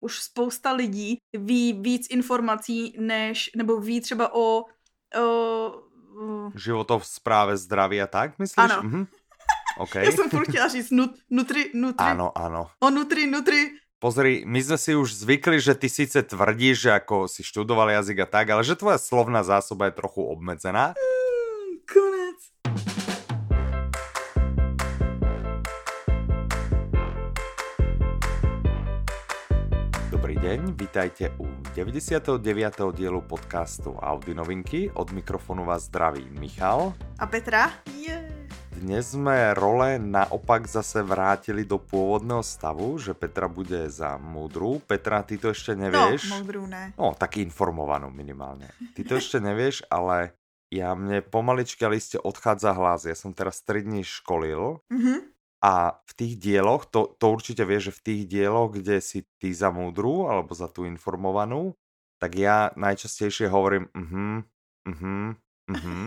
už spousta lidí ví víc informací, než, nebo ví třeba o, o Životov správe zdraví a tak, myslíš? Ano. Mhm. Okay. Já jsem furt chtěla říct nut, nutri, nutri. Áno, áno. O nutri, nutri. Pozri, my sme si už zvykli, že ty síce tvrdíš, že ako si študoval jazyk a tak, ale že tvoja slovná zásoba je trochu obmedzená. Mm, konec. Deň, vítajte u 99. dielu podcastu Audi novinky. Od mikrofonu vás zdraví Michal. A Petra? Je. Dnes sme role naopak zase vrátili do pôvodného stavu, že Petra bude za múdru. Petra, ty to ešte nevieš. No, moudrou ne. No, tak informovanú minimálne. Ty to ešte nevieš, ale ja mne pomaličky ale iste odchádza hlas. Ja som teraz 3 dní školil Mhm. A v tých dieloch, to, to určite vieš, že v tých dieloch, kde si ty za múdru alebo za tú informovanú, tak ja najčastejšie hovorím mhm, mhm, mhm.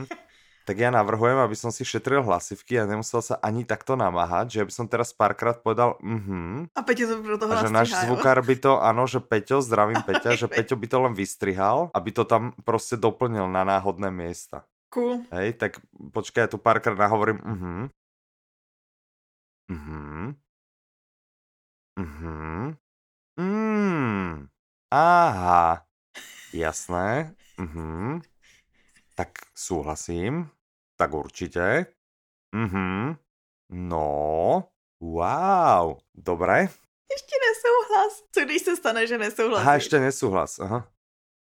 Tak ja navrhujem, aby som si šetril hlasivky a nemusel sa ani takto namáhať, že by som teraz párkrát povedal mhm. A Peťo to pro toho A že náš zvukár by to, áno, že Peťo, zdravím Peťa, že Peťo by to len vystrihal, aby to tam proste doplnil na náhodné miesta. Cool. Hej, tak počkaj, ja tu párkrát nahovorím mhm. Mhm. Mhm. Mm. Aha. Jasné. Mhm. Tak súhlasím. Tak určite. Mhm. No. Wow. Dobre. Ještě nesouhlas. Co když se stane, že nesouhlasíš? Aha, ešte nesúhlas. Aha.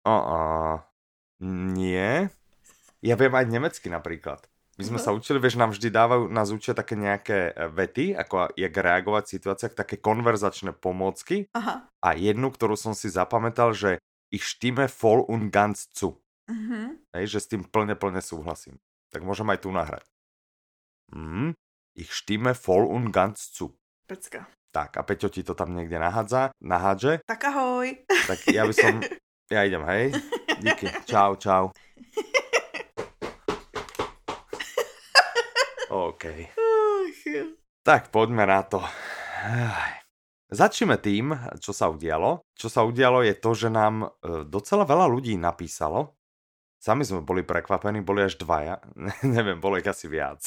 O, o. Nie. Ja viem aj nemecky napríklad. My sme sa učili, vieš, nám vždy dávajú, nás učia také nejaké e, vety, ako jak reagovať v situáciách, také konverzačné pomôcky. Aha. A jednu, ktorú som si zapamätal, že ich štíme voll und ganz zu. Mhm. Hej, že s tým plne, plne súhlasím. Tak môžem aj tu nahrať. Mm, ich štíme voll und ganz zu. Pecka. Tak, a Peťo ti to tam niekde nahádza, nahádže. Tak ahoj. Tak ja by som... Ja idem, hej? Díky. Čau, čau. OK. Ach, jo. Tak poďme na to. Začneme tým, čo sa udialo. Čo sa udialo je to, že nám e, docela veľa ľudí napísalo. Sami sme boli prekvapení, boli až dvaja. Neviem, bolo ich asi viac.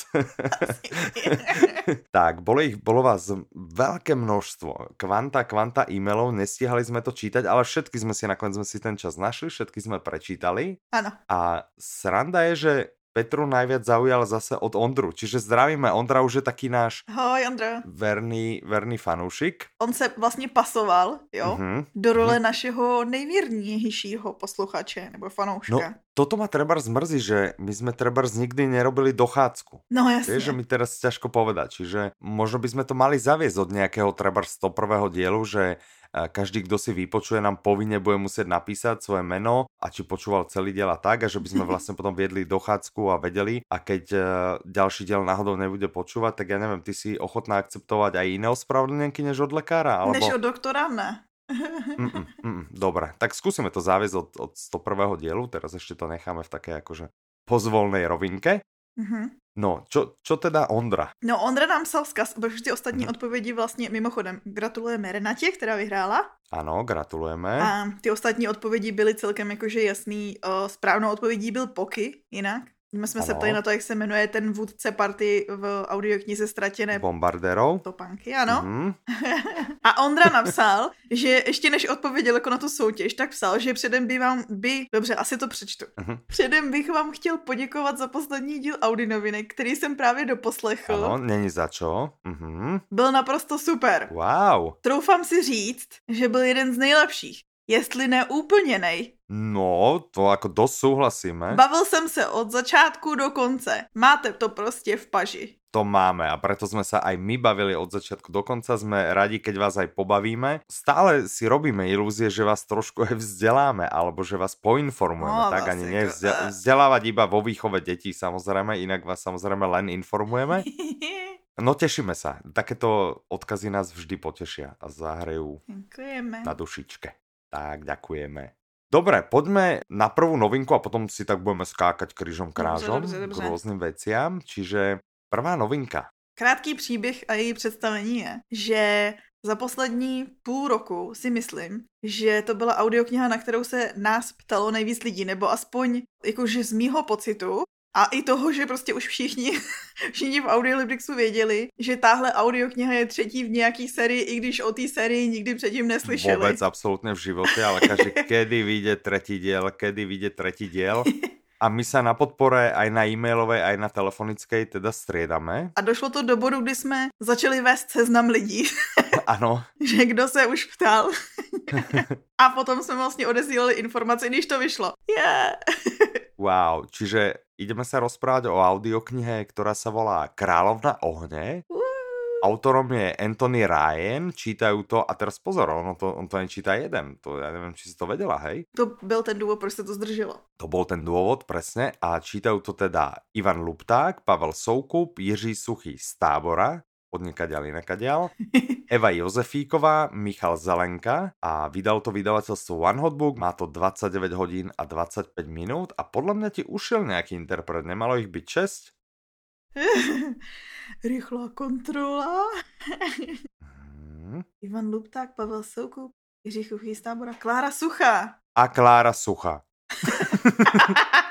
tak, bolo, ich, bolo vás veľké množstvo. Kvanta, kvanta e-mailov, nestihali sme to čítať, ale všetky sme si nakoniec sme si ten čas našli, všetky sme prečítali. Ano. A sranda je, že Petru najviac zaujal zase od Ondru. Čiže zdravíme, Ondra už je taký náš Ahoj, Ondra. verný, verný fanoušik. On se vlastně pasoval, jo, Mhm. do role našeho nejvěrnějšího posluchače nebo fanouška. No, toto ma treba zmrzí, že my sme treba nikdy nerobili dochádzku. No, jasně. Vieš, že mi teraz ťažko povedať, čiže možno by sme to mali zaviesť od nejakého treba 101. dielu, že každý, kto si vypočuje, nám povinne bude musieť napísať svoje meno a či počúval celý diel a tak, a že by sme vlastne potom viedli dochádzku a vedeli a keď eh, ďalší diel náhodou nebude počúvať, tak ja neviem, ty si ochotná akceptovať aj iné ospravedlnenky než od lekára? Alebo... Než od doktora, ne. Mm-mm, mm, dobre, tak skúsime to záviesť od, od 101. dielu, teraz ešte to necháme v také akože pozvolnej rovinke. Mhm. No, čo, čo teda Ondra? No, Ondra nám psal vzkaz, protože ty ostatní odpovědi vlastně mimochodem gratulujeme Renatě, která vyhrála. Áno, gratulujeme. A ty ostatní odpovědi byly celkem jakože jasný. O, správnou odpovědí byl Poky, jinak. My jsme se Ano. ptali na to, jak se jmenuje ten vůdce party v audioknize Ztratěné Bombardérov. topánky, ano. Mhm. A Ondra napsal, že ještě než odpověděl jako na tu soutěž, tak psal, že předem by vám, by, dobře, asi to přečtu. Mhm. Předem bych vám chtěl poděkovat za poslední díl Audi novinek, který jsem právě doposlechl. Áno, není za čo. Mhm. Byl naprosto super. Wow. Troufám si říct, že byl jeden z nejlepších. Jestli ne úplně nej. No, to ako dosť súhlasíme. Bavil jsem se od začátku do konce. Máte to prostě v paži. To máme a preto sme sa aj my bavili od začiatku do konca. Sme radi, keď vás aj pobavíme. Stále si robíme ilúzie, že vás trošku aj vzdeláme alebo že vás poinformujeme. No, tak ani vzde- vzdelávať iba vo výchove detí samozrejme, inak vás samozrejme len informujeme. No tešíme sa. Takéto odkazy nás vždy potešia a zahrejú na dušičke. Tak, ďakujeme. Dobre, poďme na prvú novinku a potom si tak budeme skákať krížom krážom dobře, k dobře. rôznym veciam. Čiže prvá novinka. Krátký příběh a její představení je, že za poslední půl roku si myslím, že to byla audiokniha, na kterou se nás ptalo nejvíc lidí, nebo aspoň jakože z mýho pocitu, a i toho, že prostě už všichni, všichni v Audiolibrixu věděli, že tahle audiokniha je třetí v nějaký sérii, i když o té sérii nikdy předtím neslyšeli. Vůbec absolutně v životě, ale každý, kedy vyjde třetí díl, kedy vyjde třetí díl. A my se na podpore aj na e-mailové, aj na telefonické teda striedame. A došlo to do bodu, kdy jsme začali vést seznam lidí. Ano. že kdo se už ptal. a potom jsme vlastně odesílali informace, když to vyšlo. Yeah. Wow, čiže ideme sa rozprávať o audioknihe, ktorá sa volá Královna ohne. Autorom je Anthony Ryan, čítajú to, a teraz pozor, on to, on to nečíta jeden, to ja neviem, či si to vedela, hej? To byl ten důvod, proč se to zdrželo. To bol ten dôvod, presne, a čítajú to teda Ivan Lupták, Pavel Soukup, Jiří Suchý z Tábora, odniekaďal inakaďal, Eva Jozefíková, Michal Zelenka a vydal to vydavateľstvo One Hot Book, má to 29 hodín a 25 minút a podľa mňa ti ušiel nejaký interpret, nemalo ich byť 6? Rychlá kontrola. hmm. Ivan Lupták, Pavel Soukup, Jiří Chuchý z tábora, Klára Sucha. A Klára Sucha.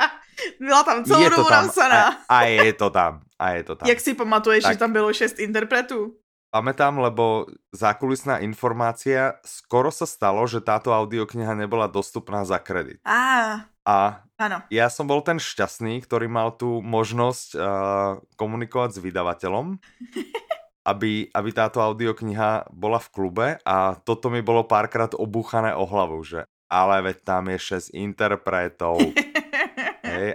Byla tam celou je dobu napsaná. A, a je to tam. A je to tam. Jak si pamatuješ, tak. že tam bylo šest interpretů? Pamätám, lebo zákulisná informácia, skoro sa stalo, že táto audiokniha nebola dostupná za kredit. Á, a ano. ja som bol ten šťastný, ktorý mal tu možnosť uh, komunikovať s vydavateľom, aby, aby táto audiokniha bola v klube a toto mi bolo párkrát obúchané o hlavu, že ale veď tam je 6 interpretov,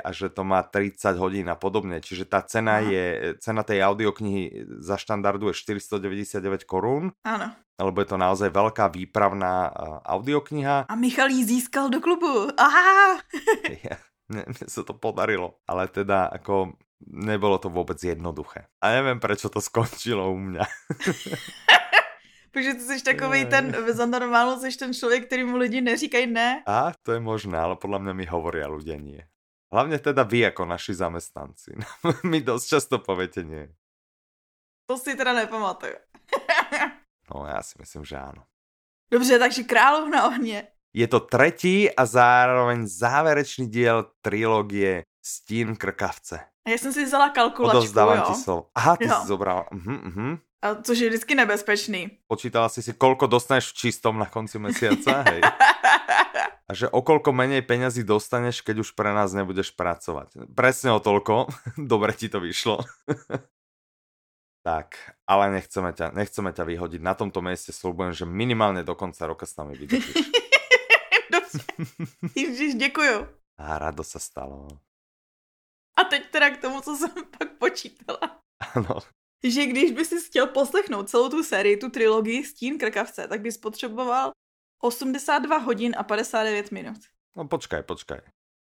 a že to má 30 hodín a podobne. Čiže tá cena Aha. je, cena tej audioknihy za štandardu je 499 korún. Áno. Lebo je to naozaj veľká výpravná audiokniha. A Michal jí získal do klubu. Aha! ja, mne sa to podarilo. Ale teda ako nebolo to vôbec jednoduché. A neviem, prečo to skončilo u mňa. Protože ty jsi takový ten, za normálu jsi ten člověk, který mu lidi neříkají ne. A to je možné, ale podle mě mi hovoria ľudia nie. Hlavně teda vy jako naši zaměstnanci. mi dost často pověte nie. To si teda nepamatuju. no já si myslím, že ano. Dobře, takže Královna ohně. Je to třetí a zároveň závěrečný díl trilogie Stín krkavce. Já jsem si vzala kalkulačku, Odovzdávám jo. ti slovo. Aha, ty jo. jsi zobrala. Uh-huh, uh-huh. A což je vždycky nebezpečný. Počítala si si, kolko dostaneš v čistom na konci mesiaca, hej? A že o kolko menej peňazí dostaneš, keď už pre nás nebudeš pracovať. Presne o toľko. Dobre ti to vyšlo. tak, ale nechceme ťa, nechceme ťa vyhodiť. Na tomto mieste slúbujem, že minimálne do konca roka s nami vydržíš. Ježiš, děkuju. A rado sa stalo. A teď teda k tomu, co jsem pak počítala. Ano že když by si chtěl poslechnout celou tu sérii, tu trilogii Stín krkavce, tak bys potřeboval 82 hodin a 59 minut. No počkaj, počkaj.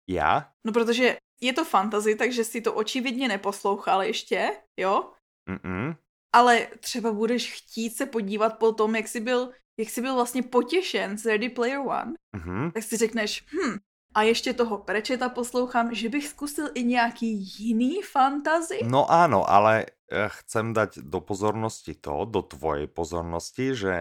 Já? No protože je to fantasy, takže si to očividně neposlouchal ještě, jo? Mm-mm. Ale třeba budeš chtít se podívat po tom, jak jsi byl, jak jsi byl vlastně potěšen z Ready Player One, mm-hmm. tak si řekneš, hm, a ještě toho Prečeta poslouchám, že bych zkusil i nějaký jiný fantazy? No áno, ale eh, chcem dať do pozornosti to, do tvojej pozornosti, že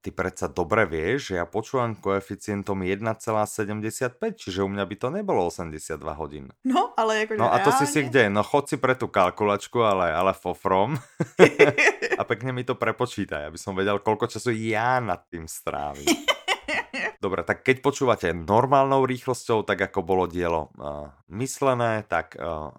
ty predsa dobre vieš, že ja počúvam koeficientom 1,75, čiže u mňa by to nebolo 82 hodín. No, ale jako No a to si si kde? No chod si pre tú kalkulačku, ale, ale fofrom. a pekne mi to prepočítaj, aby som vedel, koľko času ja nad tým strávim. Dobre, tak keď počúvate normálnou rýchlosťou, tak ako bolo dielo uh, myslené, tak uh,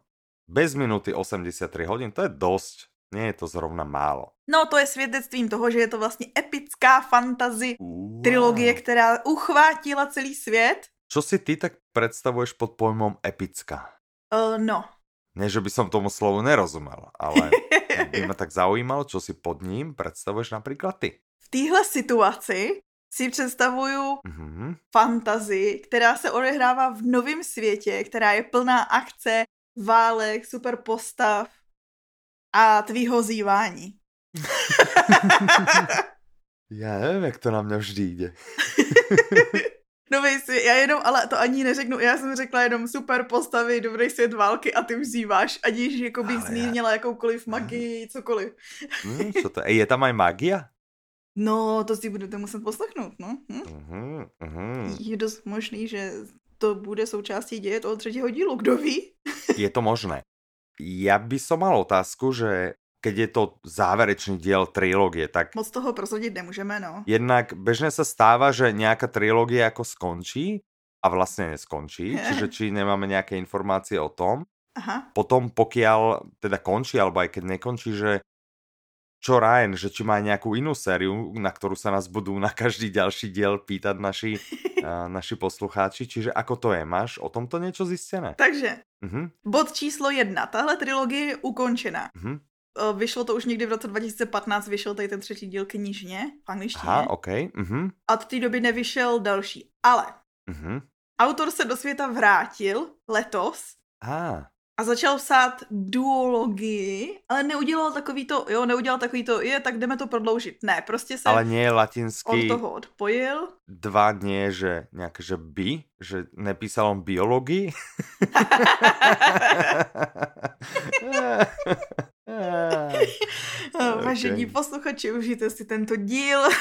bez minuty 83 hodín, to je dosť. Nie je to zrovna málo. No to je svědectvím toho, že je to vlastně epická fantasy wow. trilogie, která uchvátila celý svět. Čo si ty tak predstavuješ pod pojmom epická? Uh, no. Nie, že by som tomu slovu nerozumel, ale by ma tak zaujímalo, čo si pod ním predstavuješ napríklad ty. V téhle situaci si představuju mm-hmm. fantazii, která se odehrává v novém světě, která je plná akce, válek, super postav a tvýho zývání. Já nevím, jak to na mě vždy jde. Nový svět, já jenom, ale to ani neřeknu, já jsem řekla jenom super postavy, dobrý svět války a ty vzýváš, aniž jako bych zmínila já... jakoukoliv magii, cokoliv. Hmm, co to, je tam aj magia? No, to si budete muset poslechnout, no. Hm? Uh-huh, uh-huh. Je dost možný, že to bude součástí děje toho třetího dílu, kdo ví? Je to možné. Ja by som mal otázku, že keď je to záverečný diel trilógie, tak... Moc toho prozradit nemůžeme, no. Jednak bežne sa stáva, že nejaká trilógia ako skončí a vlastne neskončí, čiže či nemáme nejaké informácie o tom. Aha. Potom pokiaľ teda končí, alebo aj keď nekončí, že čo Ryan, že či má nejakú inú sériu, na ktorú sa nás budú na každý ďalší diel pýtať naši, uh, naši poslucháči. Čiže ako to je? Máš o tomto niečo zistené? Takže, Uh-huh. bod číslo jedna. Tahle trilogie je ukončená. Uh-huh. O, Vyšlo to už někdy v roce 2015, vyšel tady ten třetí díl knižně v angličtině. Aha, OK. Uh-huh. A od té doby nevyšel další. Ale Uh-huh. autor se do světa vrátil letos Ah, a začal psát duologii, ale neudělal takový to, jo, neudělal takový to, je, tak jdeme to prodloužit. Ne, prostě se ale nie je od latinský toho odpojil. dva je, že nejaké, že by, že nepísal on biológii? Vážení posluchači, užijte si tento díl.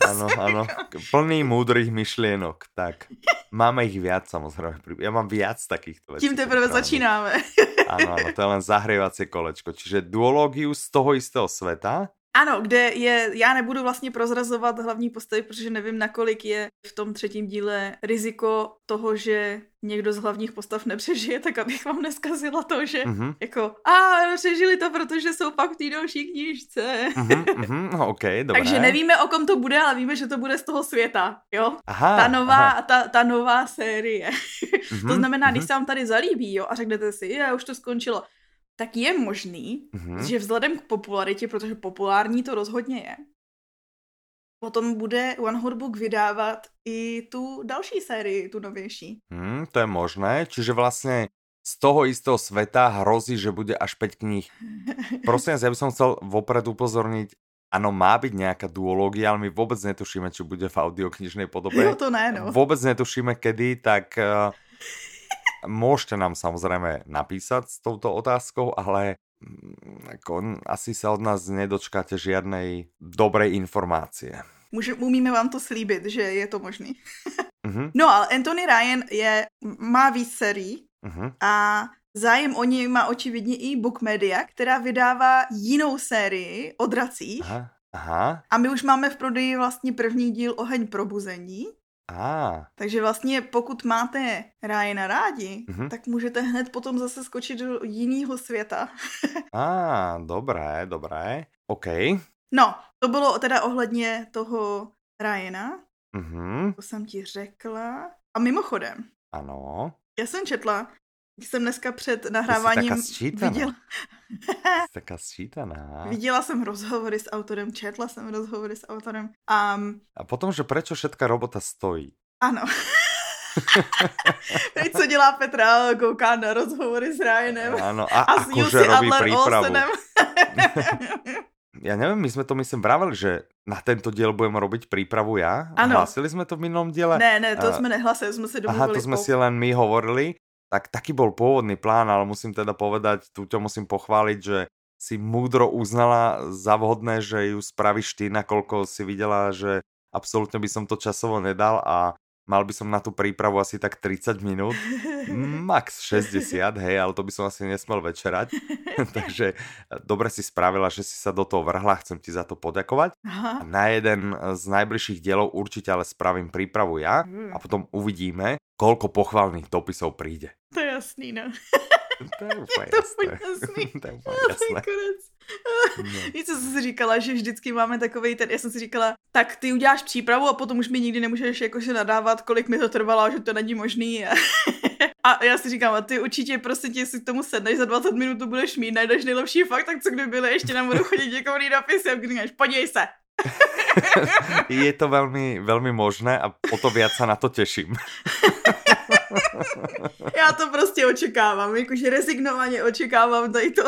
Áno, áno, plný múdrych myšlienok, tak. Máme ich viac samozrejme. Ja mám viac takýchto vecí. Tím teprve začínáme. Áno, áno, to je len zahrievacie kolečko. Čiže duológiu z toho istého sveta. Ano, kde je, já nebudu vlastně prozrazovat hlavní postavy, protože nevím, nakolik je v tom třetím díle riziko toho, že někdo z hlavních postav nepřežije, tak abych vám neskazila to, že Mhm, jako, a přežili to, protože jsou pak v té další knížce. mhm, mhm, no, OK, dobré. Takže nevíme, o kom to bude, ale víme, že to bude z toho světa, jo? Aha, Ta nová, aha. ta, ta nová série. Mhm, to znamená, když mhm, se vám tady zalíbí, jo, a řeknete si, je, už to skončilo, tak je možný, mhm. že vzhledem k popularitě, protože populární to rozhodně je, potom bude One Hot Book vydávat i tu další sérii, tu novější. Hm, to je možné, čiže vlastne z toho istého sveta hrozí, že bude až 5 kníh. Prosím vás, ja by som chcel vopred upozorniť, áno, má byť nejaká duológia, ale my vôbec netušíme, či bude v audioknižnej podobe. Jo, to ne, no. Vôbec netušíme kedy, tak uh, môžete nám samozrejme napísať s touto otázkou, ale mm, ako, asi sa od nás nedočkáte žiadnej dobrej informácie. Může, umíme vám to slíbit, že je to možný. Mhm, No, ale Anthony Ryan je, má víc sérií mhm. a zájem o něj má očividně i Book Media, která vydává jinou sérii o dracích. Aha, aha, A my už máme v prodeji vlastně první díl Oheň probuzení. Á, Takže vlastně pokud máte Ryana rádi, Mhm. tak můžete hned potom zase skočit do jiného světa. á, dobré, dobré, OK. No, to bylo teda ohledně toho Ryana, Mhm, to jsem ti řekla. A mimochodem, ano. já jsem četla, jsem dneska před nahráváním viděla, taká sčítaná. viděla jsem rozhovory s autorem, četla jsem rozhovory s autorem a A potom, že prečo všetká robota stojí? ano. Teď co dělá Petra, kouká na rozhovory s Ryanem Áno, a, a s akože Jussi robí Adler. Olsenem. Ja neviem, my sme to myslím vraveli, že na tento diel budeme robiť prípravu ja. Áno. Hlásili sme to v minulom diele. ne, ne, to A- jsme nehlasili, jsme si Aha, domluvili. to sme o- si len my hovorili. Tak taký bol pôvodný plán, ale musím teda povedať, tu ťa musím pochváliť, že si múdro uznala za vhodné, že ju spravíš ty, nakoľko si videla, že absolútne by som to časovo nedal a mal by som na tú prípravu asi tak 30 minút, max 60, hej, ale to by som asi nesmel večerať. Takže dobre si spravila, že si sa do toho vrhla, chcem ti za to poďakovať. Aha. Na jeden z najbližších dielov určite ale spravím prípravu ja Mm. a potom uvidíme, koľko pochvalných dopisov príde. To je jasný, no. To je úplne To je jasné. jasný. to je To je jasné. konec. No. Víš, co jsem si říkala, že vždycky máme takovej ten, já jsem si říkala, tak ty uděláš přípravu a potom už mi nikdy nemůžeš jakože nadávat, kolik mi to trvalo, že to není možný. A, a já si říkám, a ty určitě prostě ti si k tomu sedneš, za 20 minut to budeš mít, najdeš nejlepší fakt, tak co kdyby byly, ještě nám budou chodit někoho dopisy a když podívej se. Je to veľmi, veľmi možné a o to viac sa na to teším. Já to prostě očekávám, jakože rezignovaně očekávám tady to.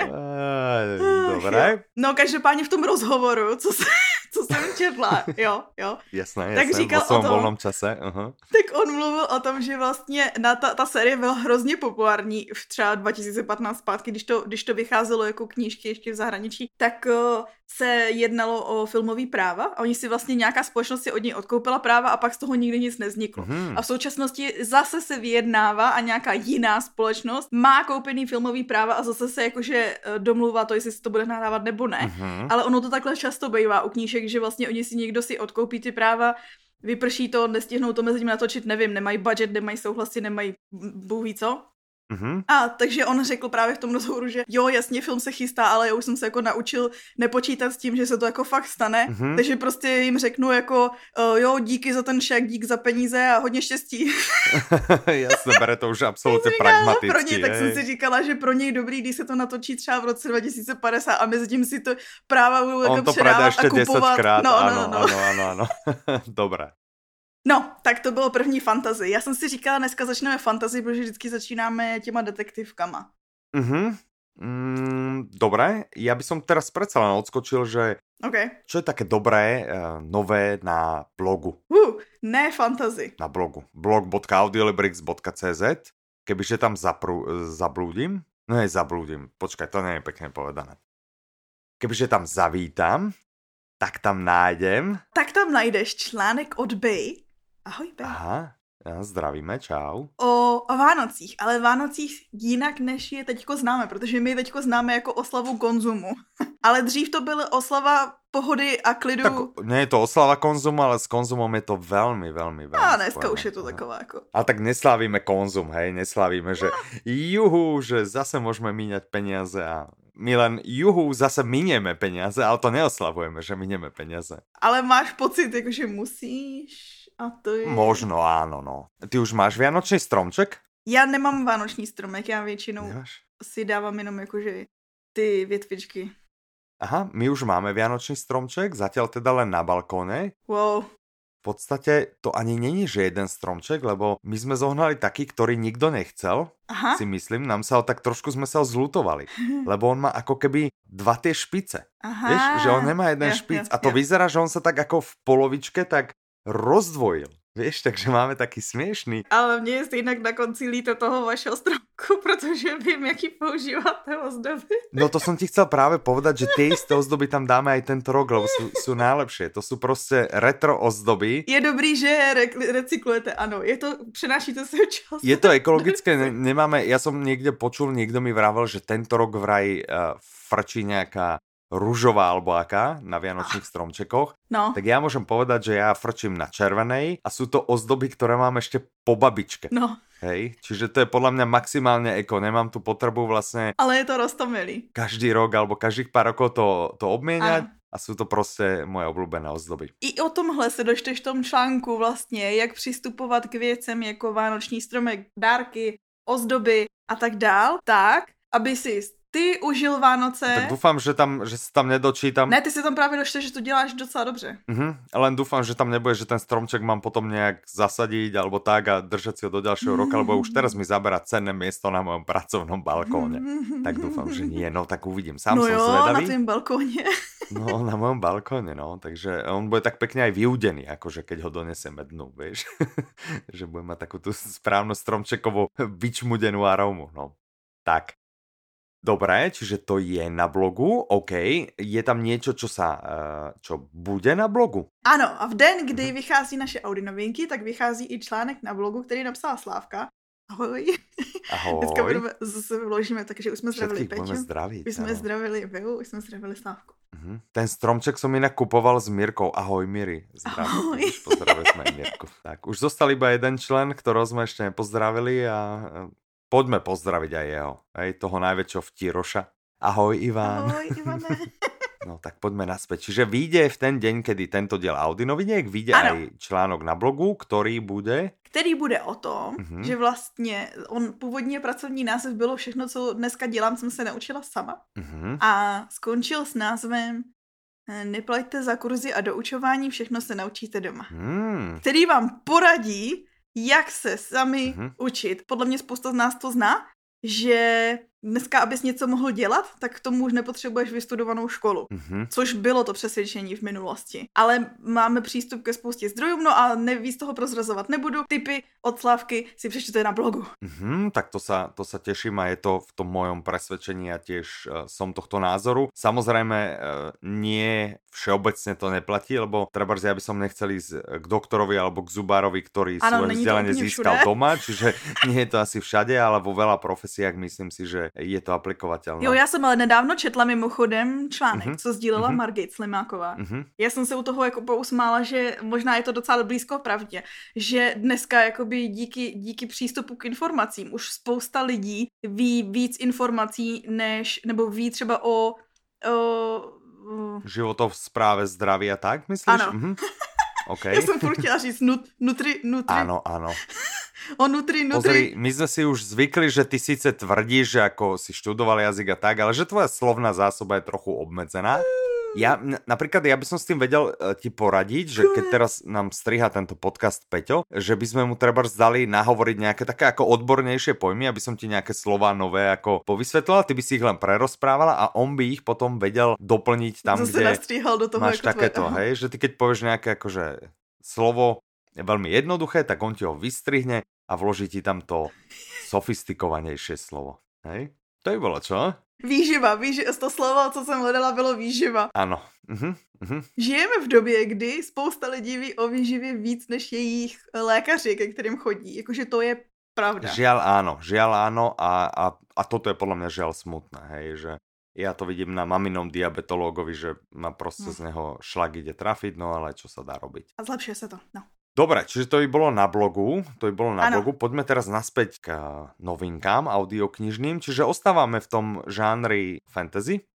Aj, Dobre, No každopádně v tom rozhovoru, co, se, co jsem četla, jo, jo, jasné, Tak jasné, říkal vo svojom o tom. voľnom čase. Uh-huh. tak on mluvil o tom, že vlastně na ta, ta série byla hrozně populární v třeba 2015 zpátky, když to, když to vycházelo jako knížky ještě v zahraničí, tak uh, se jednalo o filmový práva a oni si vlastně nějaká společnost si od něj odkoupila práva a pak z toho nikdy nic nezniklo. Mm-hmm. A v současnosti zase se vyjednává a nějaká jiná společnost má koupený filmový práva a zase se jakože eh, domluvá to, jestli se to bude nahrávat nebo ne. Mm-hmm. Ale ono to takhle často bývá u knížek, že vlastně oni si někdo si odkoupí ty práva, vyprší to, nestihnou to mezi nimi natočit, nevím, nemají budget, nemají souhlasy, nemají bůh ví co. Mm-hmm. A takže on řekl právě v tom rozhovoru, že jo, jasně, film se chystá, ale já už jsem se jako naučil nepočítat s tím, že se to jako fakt stane, mm-hmm. takže prostě jim řeknu jako uh, jo, díky za ten šek, dík za peníze a hodně štěstí. Jasně, bere to už absolutně pragmaticky. Pro něj, tak jsem si říkala, že pro něj dobrý, když se to natočí třeba v roce 2050 a mezi tím si to práva budou jako On to předávat ještě a kupovat. Krát. No, ano, no, no. ano, ano, ano. Dobré. No, tak to bylo první fantazy. Já jsem si říkala, dneska začneme fantazy, protože vždycky začínáme těma detektivkama. Mhm. Mm, dobré, ja by som teraz predsa len odskočil, že okay. čo je také dobré, uh, nové na blogu? Uh, ne fantazy. Na blogu. blog.audiolibrix.cz Kebyže tam zapru, zablúdim, no je zablúdim, počkaj, to nie je pekne povedané. Kebyže tam zavítam, tak tam nájdem... Tak tam najdeš článek od Bay, Ahoj, Ben. Aha, zdravíme, čau. O, o Vánocích, ale Vánocích jinak, než je teďko známe, protože my teďko známe jako oslavu konzumu. ale dřív to byla oslava pohody a klidu. Tak nie je to oslava konzumu, ale s konzumom je to velmi, velmi, velmi A dneska spojené. už je to taková jako... A tak neslávíme konzum, hej, neslávíme, že juhu, že zase můžeme míňať peniaze a my len juhu zase minieme peniaze, ale to neoslavujeme, že minieme peniaze. Ale máš pocit, jako, že musíš a to je... Možno áno, no. Ty už máš vianočný stromček? Já nemám vánoční stromek, já většinou Nemáš? si dávám jenom jakože ty větvičky. Aha, my už máme vianočný stromček, zatiaľ teda len na balkóne. Wow. V podstate to ani není, že jeden stromček, lebo my sme zohnali taký, ktorý nikto nechcel, Aha. si myslím, nám sa ho tak trošku sme sa ho zlutovali, lebo on má ako keby dva tie špice. Aha. Vieš, že on nemá jeden ja, špic ja, a to ja. vyzerá, že on sa tak ako v polovičke tak rozdvojil. Víš, takže máme taky směšný. Ale mě je stejnak na konci líto toho vašeho stromku, protože vím, jaký používáte ozdoby. No to jsem ti chcel právě povedat, že ty isté ozdoby tam dáme i tento rok, lebo jsou, jsou najlepšie. To jsou prostě retro ozdoby. Je dobrý, že re- recyklujete, ano. Je to, přenášíte se čas. Je to ekologické, ne, nemáme, já jsem někde počul, někdo mi vravel, že tento rok vraj uh, frčí nějaká rúžová alebo aká na vianočných stromčekoch, no. tak ja môžem povedať, že ja frčím na červenej a sú to ozdoby, ktoré mám ešte po babičke. No. Hej, čiže to je podľa mňa maximálne eko, nemám tu potrebu vlastne... Ale je to roztomilý. Každý rok alebo každých pár rokov to, to. Ano. A jsou to prostě moje oblíbené ozdoby. I o tomhle se dočteš v tom článku vlastně, jak přistupovat k věcem jako vánoční stromek, dárky, ozdoby a tak dál, tak, aby si ty užil Vánoce. Tak doufám, že, tam, že se tam nedočítám. Ne, ty si tam právě dočte, že to děláš docela dobře. Mhm, len doufám, že tam nebude, že ten stromček mám potom nějak zasadit alebo tak a držet si ho do dalšího roka, lebo už teraz mi zabera cenné město na mojom pracovnom balkóne. tak doufám, že nie, no tak uvidím. Sám no jo, zvedavý. na tým balkóne. no, na mojom balkóne, no, takže on bude tak pekne aj vyúdený, akože keď ho doneseme dnu, vieš. že bude mať takú tú správnu stromčekovú vyčmudenú aromu, no. Tak, Dobré, čiže to je na blogu, OK. Je tam něco, čo, sa, eh, čo bude na blogu? Ano, a v den, kdy mhm. vychází naše Audi novinky, tak vychází i článek na blogu, který napsala Slávka. Ahoj. Ahoj. Dneska budeme, zase vložíme, takže už jsme zdravili Peťu. zdravit. Už jsme zdravili Viu, už jsme zdravili Slávku. Uh-huh. Ten stromček som inak kupoval s Mirkou. Ahoj Miri. Zdravím. Pozdravili jsme Mirku. Tak, už zostal iba jeden člen, ktorého jsme ještě nepozdravili a Poďme pozdraviť aj jeho, aj toho najväčšieho vtíroša. Ahoj Iván. Ahoj Ivane. No tak poďme naspäť. Čiže vyjde v ten deň, kedy tento diel Audi noviniek, vyjde ano. aj článok na blogu, ktorý bude... Který bude o tom, uh-huh. že vlastně on původně pracovní název bylo všechno, co dneska dělám, jsem se naučila sama. Uh-huh. A skončil s názvem eh, Neplaťte za kurzy a doučování, všechno se naučíte doma. Hmm. Který vám poradí, jak se sami mm-hmm. učit. Podle mě spousta z nás to zná, že dneska, abys něco mohl dělat, tak k tomu už nepotřebuješ vystudovanou školu. Mm-hmm. Což bylo to přesvědčení v minulosti. Ale máme přístup ke spoustě zdrojů, no a nevíc toho prozrazovat nebudu. Typy od Slavky si přečtěte na blogu. Mm-hmm, tak to sa, to sa teším a je to v tom mojom presvedčení a tiež uh, som tohto názoru. Samozrejme, uh, nie všeobecne to neplatí, lebo treba, ja by som nechcel ísť k doktorovi alebo k zubárovi, ktorý ano, svoje vzdelanie získal všude. doma, čiže nie je to asi všade, ale vo veľa profesiách myslím si, že je to aplikovatelné. Jo, já jsem ale nedávno četla mimochodem článek, uh-huh. co sdílela uh-huh. Margit Slimáková. Uh-huh. Já jsem se u toho jako pousmála, že možná je to docela blízko pravdě, že dneska jakoby díky, díky přístupu k informacím už spousta lidí ví víc informací, než, nebo ví třeba o, o Životov správe zdraví a tak, myslíš? Ano. Mhm. Okay. Já jsem furt chtěla říct nut, nutri, nutri. Ano, ano. O nutri, nutri. Pozri, my sme si už zvykli, že ty síce tvrdíš, že ako si študoval jazyk a tak, ale že tvoja slovná zásoba je trochu obmedzená. Ja napríklad, ja by som s tým vedel uh, ti poradiť, že keď teraz nám striha tento podcast Peťo, že by sme mu treba zdali nahovoriť nejaké také ako odbornejšie pojmy, aby som ti nejaké slova nové ako povysvetlila, ty by si ich len prerozprávala a on by ich potom vedel doplniť tam, Zase kde do toho máš takéto, tvoje... hej, že ty keď povieš nejaké akože slovo je veľmi jednoduché, tak on ti ho vystrihne a vloží ti tam to sofistikovanejšie slovo. Hej? To by bylo čo? Výživa, výživa, to slovo, co jsem hledala, bylo výživa. Ano. Uh-huh, uh-huh. Žijeme v době, kdy spousta lidí ví o výživě víc než jejich lékaři, ke kterým chodí. Jakože to je pravda. Žiaľ áno, žiaľ áno a, a, a toto je podľa mňa žiaľ smutné, hej, že ja to vidím na maminom diabetológovi, že ma proste hm. z neho šlak ide trafiť, no ale čo sa dá robiť. A zlepšuje sa to, no. Dobre, čiže to by bolo na blogu, to by bolo na ano. blogu. Poďme teraz naspäť k novinkám audioknižným, čiže ostávame v tom žánri fantasy.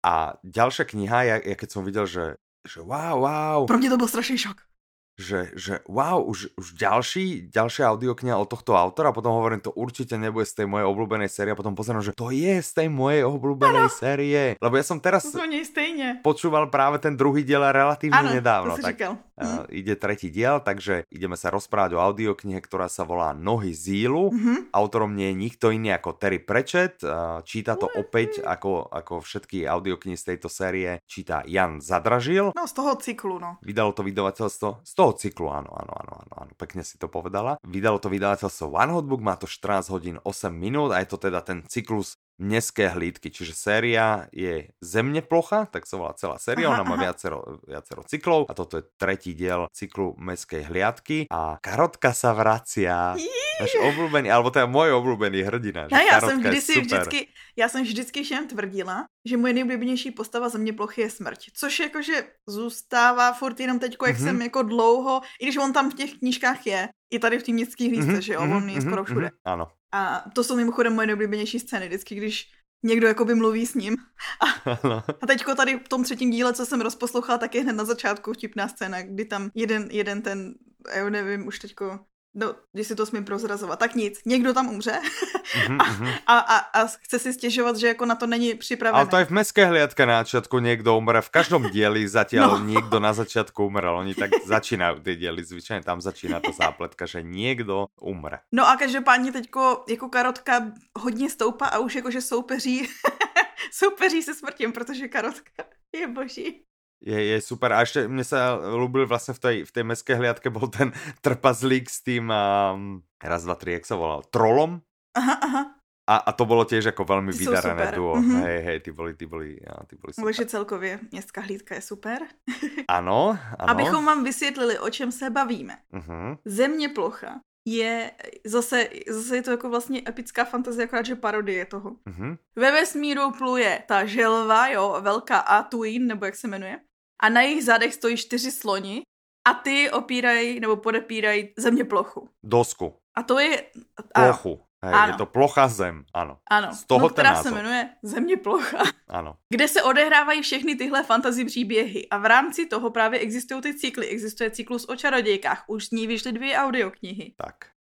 A ďalšia kniha, ja, ja keď som videl, že, že wow, wow. Pro mňa to bol strašný šok že, že wow, už, už ďalší, ďalšia audiokniha od tohto autora, potom hovorím, to určite nebude z tej mojej obľúbenej série a potom pozerám, že to je z tej mojej obľúbenej ano. série. Lebo ja som teraz to stejne. počúval práve ten druhý diel relatívne ano, nedávno. tak uh, ide tretí diel, takže ideme sa rozprávať o audioknihe, ktorá sa volá Nohy zílu. Mm-hmm. Autorom nie je nikto iný ako Terry Pratchett. Uh, číta to opäť ako, ako všetky audioknihy z tejto série. Číta Jan Zadražil. No z toho cyklu, no. Vydalo to vydavateľstvo z toho toho cyklu, áno, áno, áno, áno, áno, pekne si to povedala. Vydalo to vydavateľstvo One Hotbook, má to 14 hodín 8 minút a je to teda ten cyklus Mestské hlídky, čiže séria je Zemne plocha, tak sa volá celá séria, ona má viacero, viacero cyklov a toto je tretí diel cyklu Mestskej hliadky a Karotka sa vracia. Náš obľúbený, alebo teda môj obľúbený hrdina. Ja, ja jsem vždycky, vždycky, já jsem vždycky všem tvrdila, že moje nejoblíbenější postava země plochy je smrť. Což jakože zůstává furt jenom teďko, jak mm-hmm. jsem jako dlouho, i když on tam v těch knížkách je, i tady v té městské hlídce, mm-hmm, že jo, on je mm-hmm, skoro všude. Mm-hmm, ano. A to jsou mimochodem moje nejoblíbenější scény, vždycky, když někdo jakoby mluví s ním. A, a teďko tady v tom třetím díle, co jsem rozposlouchala, tak je hned na začátku vtipná scéna, kdy tam jeden, jeden ten, já nevím, už teďko no, si to smím prozrazovat, tak nic, někdo tam umře. Mm-hmm, a, a, a chce si stěžovat, že jako na to není připravený. Ale to je v Mestské hliadke na začátku někdo umře, v každém díli zatím no. někdo na začátku umrel, oni tak začínají ty díly, zvyčajně. Tam začíná ta zápletka, že někdo umře. No a každopádně teďko jako karotka hodně stoupá a už jakože soupeří, soupeří se smrtím, protože karotka je boží je, je super. A ešte mne sa ľúbil vlastne v tej, v tej mestskej hliadke bol ten trpazlík s tým um, raz, dva, tri, jak sa volal? Trolom? Aha, aha. A, a to bolo tiež ako veľmi ty vydarané duo. Mm-hmm. Hej, hej, ty boli, ty boli, ja, ty boli super. Takže celkově městská hlídka je super. ano, ano. Abychom vám vysvětlili, o čem se bavíme. Mm-hmm. Země plocha je zase, zase je to jako vlastně epická fantazie, akorát, že parodie toho. Mm-hmm. Ve vesmíru pluje ta želva, jo, velká Atuin, nebo jak se jmenuje, a na jejich zadech stojí čtyři sloni a ty opírají nebo podepírají země plochu. Dosku. A to je... Plochu. Hej, ano. Je to plocha zem, ano. Ano, Z toho no, která se jmenuje Země plocha. Ano. Kde se odehrávají všechny tyhle fantasy příběhy. A v rámci toho právě existují ty cykly. Existuje cyklus o čarodějkách, už z ní vyšly dvě audioknihy. Tak.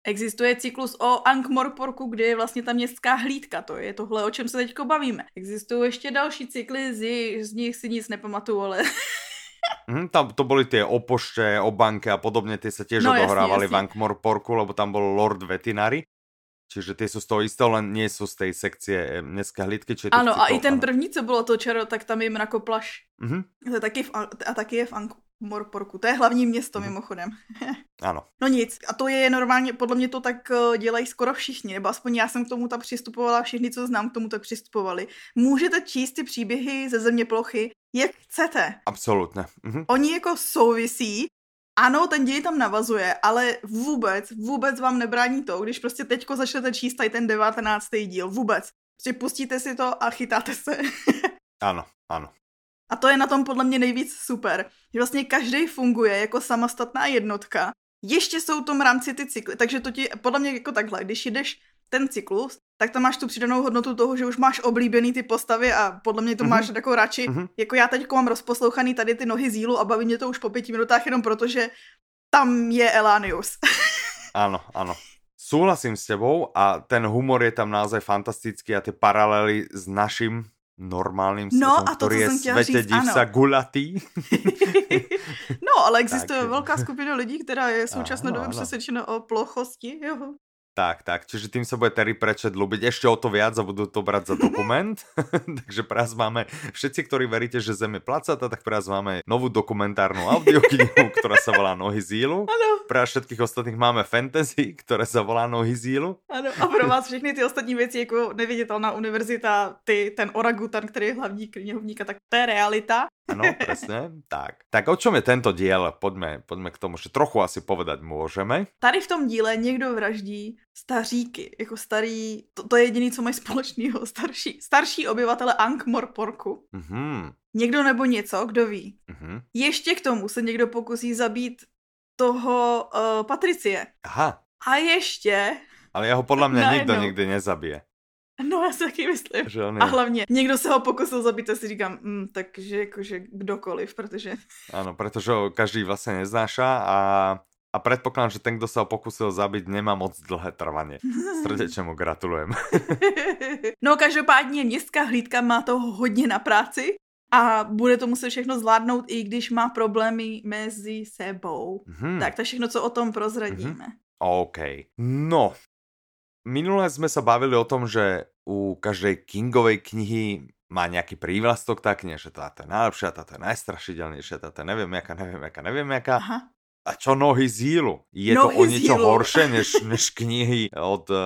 Existuje cyklus o Ankh-Morporku, kde je vlastně ta městská hlídka, to je tohle, o čem se teď bavíme. Existují ještě další cykly, z, z nich si nic nepamatuju, ale... Mm, tam to boli tie o pošte, o banke a podobne, tie sa tiež no, odohrávali jasne, jasne. v Ankh-Morporku, lebo tam bol Lord Vetinary. Čiže ty jsou z toho jistého, len nie jsou z té sekcie městské hlídky. Či ano, a i ten ano. první, co bylo to čaro, tak tam je mrakoplaš. Mm-hmm. To je taky v, a taky je v Morporku. To je hlavní město mm-hmm. mimochodem. ano. No nic, a to je normálně, podle mě to tak eh, dělají skoro všichni, nebo aspoň já jsem k tomu tak přistupovala, všichni, co znám, k tomu tak přistupovali. Můžete číst ty příběhy ze země plochy, jak chcete. Absolutně. Mm-hmm. Oni jako souvisí, ano, ten děj tam navazuje, ale vůbec, vůbec vám nebrání to, když prostě teďko začnete číst tady ten 19. díl. Vůbec. Prostě pustíte si to a chytáte se. ano, ano. A to je na tom podle mě nejvíc super, že vlastně každý funguje jako samostatná jednotka. Ještě jsou tom rámci ty cykly, takže to ti podle mě jako takhle, když jdeš ten cyklus, tak tam máš tu přidanou hodnotu toho, že už máš oblíbený ty postavy a podle mě to mm-hmm. máš jako radši, mm-hmm. jako já teď mám rozposlouchaný tady ty nohy zílu a baví mě to už po pěti minutách jenom proto, že tam je Elanius. ano, ano. Súhlasím s tebou a ten humor je tam naozaj fantastický a ty paralely s naším normálním no, světem, a to, který je světě divsa gulatý. no, ale existuje tak. velká skupina lidí, která je v současné době přesvědčena o plochosti jeho tak, tak, čiže tým sa bude Terry Pratchett ľúbiť ešte o to viac a budú to brať za dokument. Takže pre nás máme, všetci, ktorí veríte, že Zem je placata, tak pre nás máme novú dokumentárnu audioknihu, ktorá sa volá Nohy zílu. Ano. Pre všetkých ostatných máme fantasy, ktoré sa volá Nohy zílu. Ano, a pro vás všechny ty ostatní věci, jako neviditelná univerzita, ty, ten orangutan, který je hlavní knihovník, tak to je realita. Ano, presne. tak. Tak o čom je tento diel? Poďme, poďme k tomu, že trochu asi povedať môžeme. Tady v tom díle někdo vraždí staříky, jako starý, to, to je jediný, co mají společného, starší, starší obyvatele Ankh-Morporku. Mm-hmm. Někdo nebo něco, kdo ví. Mm-hmm. Ještě k tomu se někdo pokusí zabít toho uh, Patricie. Aha. A ještě... Ale jeho podle mě nikdo nikdy nezabije. No já si taky myslím. A hlavně někdo se ho pokusil zabít a si říkám, mm, takže jakože kdokoliv, protože... Ano, protože ho každý vlastně neznáša a a predpokladám, že ten, kdo sa ho pokusil zabiť, nemá moc dlhé trvanie. Srdečně mu gratulujem. no každopádně městská hlídka má toho hodně na práci a bude to muset všechno zvládnout, i když má problémy mezi sebou. Hmm. Tak to všechno, co o tom prozradíme. Hmm. OK. No, minule sme sa bavili o tom, že u každej Kingovej knihy má nejaký prívlastok tak, nie, že táto je najlepšia, táto je najstrašidelnejšia, táto je neviem jaká, neviem jaká, neviem jaká. Aha. A čo nohy zílu? Je nohy to o zílu. horšie než, než knihy od uh,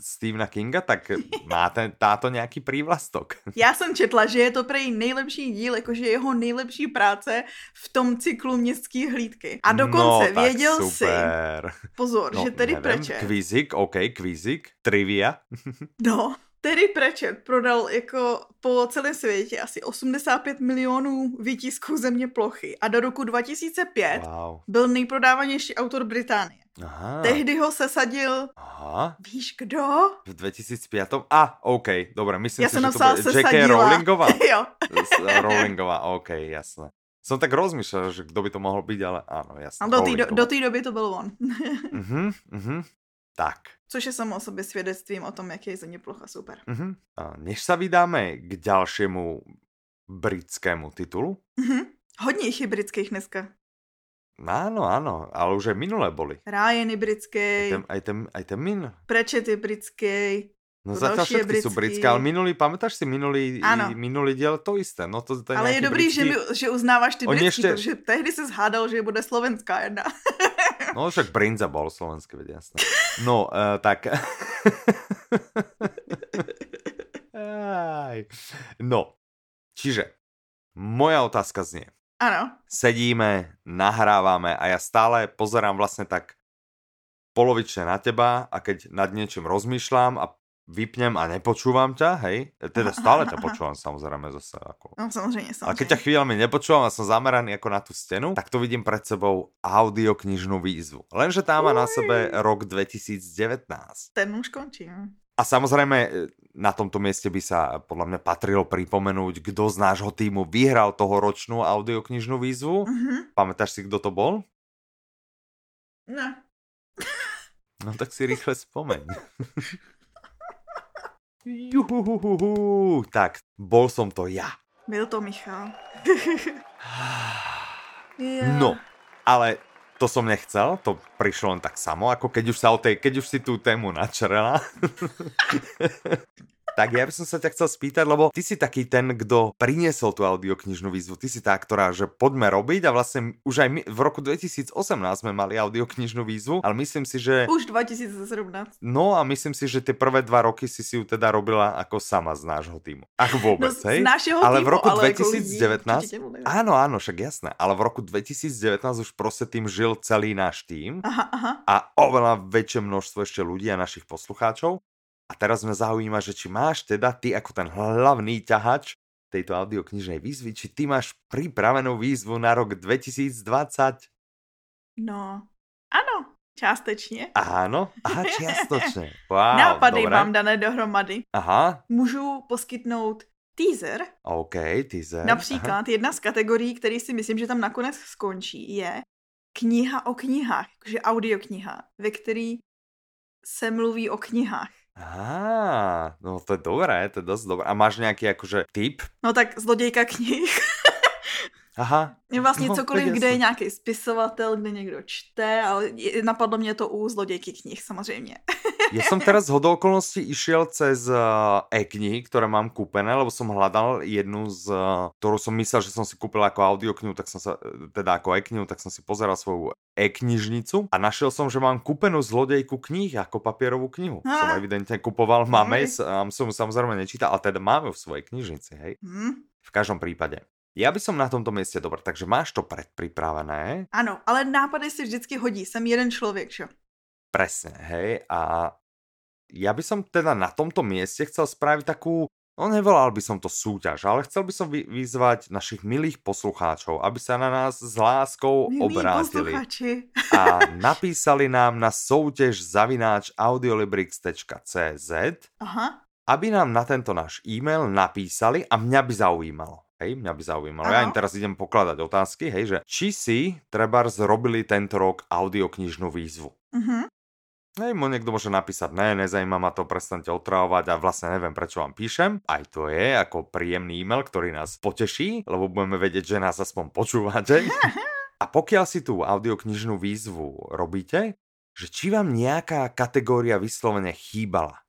Stephena Kinga? Tak má ten, táto nějaký prívlastok? Já jsem četla, že je to prej nejlepší díl, jakože jeho nejlepší práce v tom cyklu městské hlídky. A dokonce no, věděl super. si, pozor, no, že tedy preče. Kvízik, OK, kvízik, trivia. no, Terry Pratchett prodal jako po celém světě asi 85 milionů výtisků země plochy a do roku 2005 wow. byl nejprodávanější autor Británie. Aha. Tehdy ho sesadil, Aha. víš kdo? V 2005? A, ah, OK, dobré, myslím Já si, že to bude J.K. Rowlingová. jo. Rowlingová, OK, jasné. Jsem tak rozmýšlel, že kdo by to mohl být, ale ano, jasné. A do té do, do doby to byl on. uh-huh, uh-huh. Tak. Což je samo o sobě svědectvím o tom, jak je země plocha super. Uh-huh. A než se vydáme k dalšímu britskému titulu. Uh-huh. Hodně jich je britských dneska. Áno, áno, ale už aj minulé boli. Ryan je britský. Aj ten, aj ten, aj ten min. Prečet je britský. No zatiaľ všetky sú britské, ale minulý, pamätáš si minulý, ano. minulý diel to isté. No to, to je ale je dobrý, britský... že, že uznáváš ty britský, ešte... protože tehdy se zhádal, že bude slovenská jedna. No však Brinza bol slovenské, veď jasné. No, uh, tak... no, čiže moja otázka znie. Ano. Sedíme, nahrávame a ja stále pozerám vlastne tak polovične na teba a keď nad niečím rozmýšľam a vypnem a nepočúvam ťa, hej, teda stále ťa počúvam samozrejme zase. Ako... No samozrejme, samozrejme. Ale keď ťa chvíľami nepočúvam a som zameraný ako na tú stenu, tak to vidím pred sebou audioknižnú výzvu. Lenže tá má na sebe rok 2019. Ten už končí, no. A samozrejme e, na tomto mieste by sa podľa mňa patrilo pripomenúť, kto z nášho týmu vyhral toho ročnú audioknižnú výzvu. Uh-huh. Pamätáš si, kto to bol? No. No tak si rýchle spomeň. Juhuhuhu. Tak, bol som to ja. Byl to Michal. yeah. No, ale to som nechcel, to prišlo len tak samo, ako keď už sa o tej, keď už si tú tému načrela. Tak ja by som sa ťa chcel spýtať, lebo ty si taký ten, kto priniesol tú audioknižnú výzvu. Ty si tá, ktorá, že poďme robiť a vlastne už aj my v roku 2018 sme mali audioknižnú výzvu, ale myslím si, že... Už 2017. No a myslím si, že tie prvé dva roky si si ju teda robila ako sama z nášho týmu. Ach vôbec, no, hej? Z našeho ale týmu, v roku ale 2019... Áno, áno, však jasné. Ale v roku 2019 už proste tým žil celý náš tým aha, aha. a oveľa väčšie množstvo ešte ľudí a našich poslucháčov. A teraz mňa zaujíma, že či máš teda ty ako ten hlavný ťahač tejto audioknižnej výzvy, či ty máš pripravenú výzvu na rok 2020? No, ano, částečně. Áno? Aha, čiastočne. Wow, Nápady dobre. mám dané dohromady. Aha, Můžu poskytnout teaser. OK, teaser. Například jedna z kategorií, který si myslím, že tam nakonec skončí, je kniha o knihách, jakože audiokniha, ve který se mluví o knihách. Aha, no to je dobré, to je dosť dobré. A máš nejaký akože tip? No tak zlodějka knih. Aha. Je vlastně No, cokoliv, kde je nějaký spisovatel, kde někdo čte, ale napadlo mě to u zlodějky knih samozřejmě. Ja som teraz z hodou okolností išiel cez uh, e-knihy, ktoré mám kúpené, lebo som hľadal jednu z, uh, ktorú som myslel, že som si kúpil ako audioknihu, tak som sa, teda ako e-knihu, tak som si pozeral svoju e-knižnicu a našiel som, že mám kúpenú zlodejku kníh ako papierovú knihu. Á. Som evidentne kupoval mame, a som ju samozrejme nečítal, ale teda máme v svojej knižnici, hej. Hm? V každom prípade. Ja by som na tomto mieste, dobre, takže máš to predpripravené, Ano, ale nápady si vždycky hodí. Jsem jeden člověk, že? Presne, hej. A ja by som teda na tomto mieste chcel spraviť takú, no nevolal by som to súťaž, ale chcel by som vy- vyzvať našich milých poslucháčov, aby sa na nás s láskou Milí obrátili posluchači. a napísali nám na soutěž zavináč audiolibrix.cz, Aha. aby nám na tento náš e-mail napísali a mňa by zaujímalo. Hej, mňa by zaujímalo. Ja Áno. im teraz idem pokladať otázky, hej, že či si treba zrobili tento rok audioknižnú výzvu. Mhm. Hej, mu niekto môže napísať, ne, nezajíma ma to, prestaňte otravovať a vlastne neviem, prečo vám píšem. Aj to je ako príjemný e-mail, ktorý nás poteší, lebo budeme vedieť, že nás aspoň počúvate. A pokiaľ si tú audioknižnú výzvu robíte, že či vám nejaká kategória vyslovene chýbala.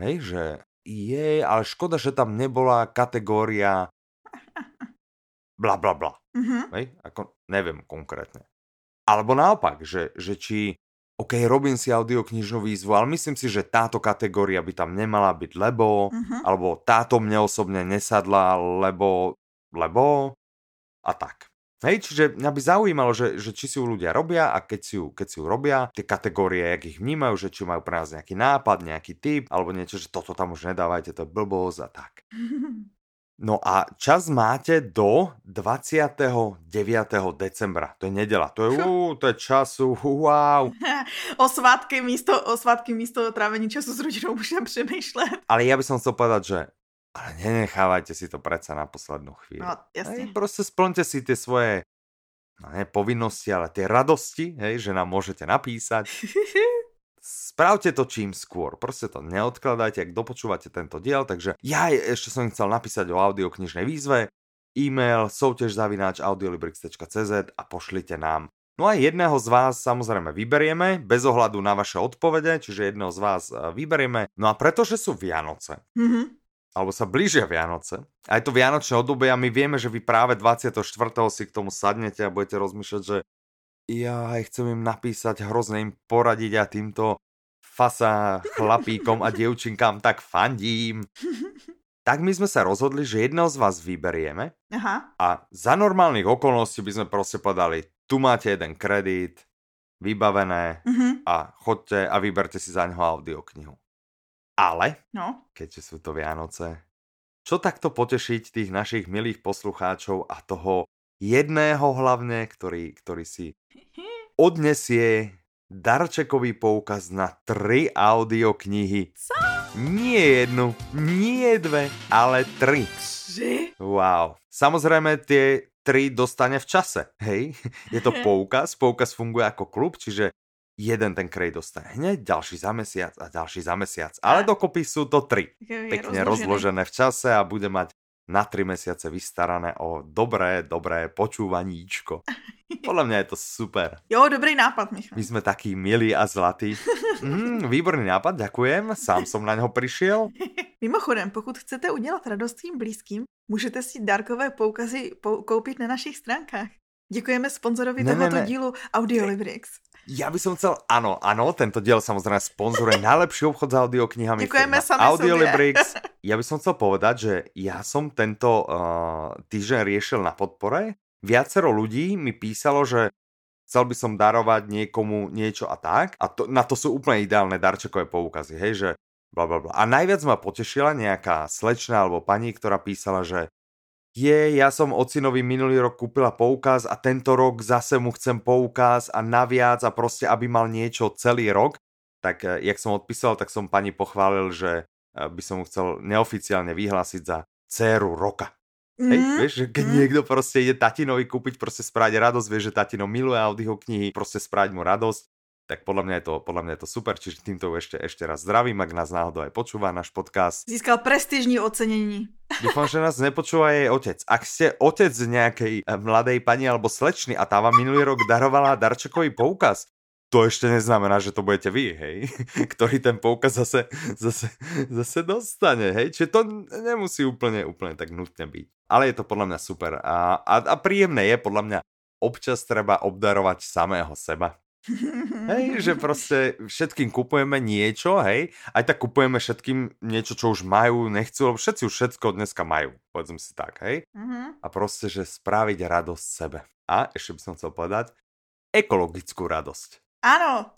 Hej, že je, ale škoda, že tam nebola kategória bla bla bla. Mhm. Hej? Ako neviem konkrétne. Alebo naopak, že, že či OK, robím si audioknižnú výzvu, ale myslím si, že táto kategória by tam nemala byť, lebo, Mhm. alebo táto mne osobne nesadla, lebo, lebo a tak. Hej, čiže mňa by zaujímalo, že, že či si ju ľudia robia a keď si ju, keď si ju robia, tie kategórie, jak ich vnímajú, že či majú pre nás nejaký nápad, nejaký tip, alebo niečo, že toto tam už nedávajte, to je blbosť a tak. No a čas máte do 29. decembra. To je nedela. To je, ú, to je času, wow. o svátky místo, o svátky místo trávení času s rodinou můžeme přemýšlet. Ale ja by som chcel povedať, že ale nenechávajte si to predsa na poslednú chvíľu. No. Hej, proste splňte si tie svoje no, ne povinnosti, ale tie radosti, hej, že nám môžete napísať. Spravte to čím skôr, proste to neodkladajte, ak dopočúvate tento diel, takže ja ešte som chcel napísať o audioknižnej výzve, e-mail soutěž zavináč audiolibrix.cz a pošlite nám. No a jedného z vás samozrejme vyberieme, bez ohľadu na vaše odpovede, čiže jedného z vás eh, vyberieme. No a pretože sú Vianoce, Mhm. alebo sa blížia Vianoce. Aj to Vianočné obdobie a my vieme, že vy práve 24. si k tomu sadnete a budete rozmýšľať, že ja chcem im napísať, hrozne im poradiť a týmto fasa chlapíkom a dievčinkám tak fandím. Tak my sme sa rozhodli, že jedného z vás vyberieme Aha. a za normálnych okolností by sme proste podali, tu máte jeden kredit, vybavené Mhm. a chodte a vyberte si za ňoho audioknihu. Ale No. keďže sú to Vianoce. Čo takto potešiť tých našich milých poslucháčov a toho jedného hlavne, ktorý, ktorý si odnesie darčekový poukaz na tri audioknihy. Co? Nie jednu, nie dve, ale tri. Tři? Wow. Samozrejme tie tri dostane v čase, hej? Je to poukaz, poukaz funguje ako klub, čiže jeden ten krej dostane hneď, ďalší za mesiac a ďalší za mesiac. Ale dokopy sú to tri pekne rozložené v čase a bude mať na tri mesiace vystarané o dobré, dobré počúvaníčko. Podľa mňa je to super. Jo, dobrý nápad, Michal. My sme takí milí a zlatí. Mm, výborný nápad, ďakujem. Sám som na něho přišel. Mimochodem, pokud chcete udělat radost svým blízkým, můžete si dárkové poukazy koupit na našich stránkách. Děkujeme sponzorovi ne, tohoto ne, ne. dílu Audiolibrix. Ja by som chcel, áno, áno, tento diel samozrejme sponzoruje najlepší obchod s audioknihami. Ďakujeme sami Audiolibrix. Ja by som chcel povedať, že ja som tento uh, týždeň riešil na podpore. Viacero ľudí mi písalo, že chcel by som darovať niekomu niečo a tak. A to, na to sú úplne ideálne darčekové poukazy, hej, že bla, bla, bla. A najviac ma potešila nejaká slečna alebo pani, ktorá písala, že je, ja som ocinovi minulý rok kúpila poukaz a tento rok zase mu chcem poukaz a naviac a prostě, aby mal niečo celý rok, tak eh, jak som odpísal, tak som pani pochválil, že eh, by som mu chcel neoficiálne vyhlásiť za dceru roka. Mm. Hej, vieš, že keď mm. niekto prostě ide tatinovi kúpiť, prostě spraviť radosť, vieš, že tatino miluje audio knihy, prostě spraviť mu radosť, tak podľa mňa je to, podľa mňa je to super, čiže týmto ešte, ešte raz zdravím, ak nás náhodou aj počúva náš podcast. Získal prestížní ocenění. Dúfam, že nás nepočúva jej otec. Ak ste otec nejakej eh, mladej pani alebo slečny a tá vám minulý rok darovala darčekový poukaz, to ešte neznamená, že to budete vy, hej, ktorý ten poukaz zase, zase, zase dostane, hej, čiže to nemusí úplne, úplne tak nutne byť. Ale je to podľa mňa super a, a, a príjemné je podľa mňa občas treba obdarovať samého seba. Hej, že prostě všetkým kupujeme niečo, hej, aj tak kupujeme všetkým niečo, čo už majú, nechcú, lebo všetci už všetko dneska majú, povedzme si tak, hej. Mm-hmm. A prostě, že spraviť radosť sebe. A ešte by som chcel povedať, ekologickú radosť. Áno.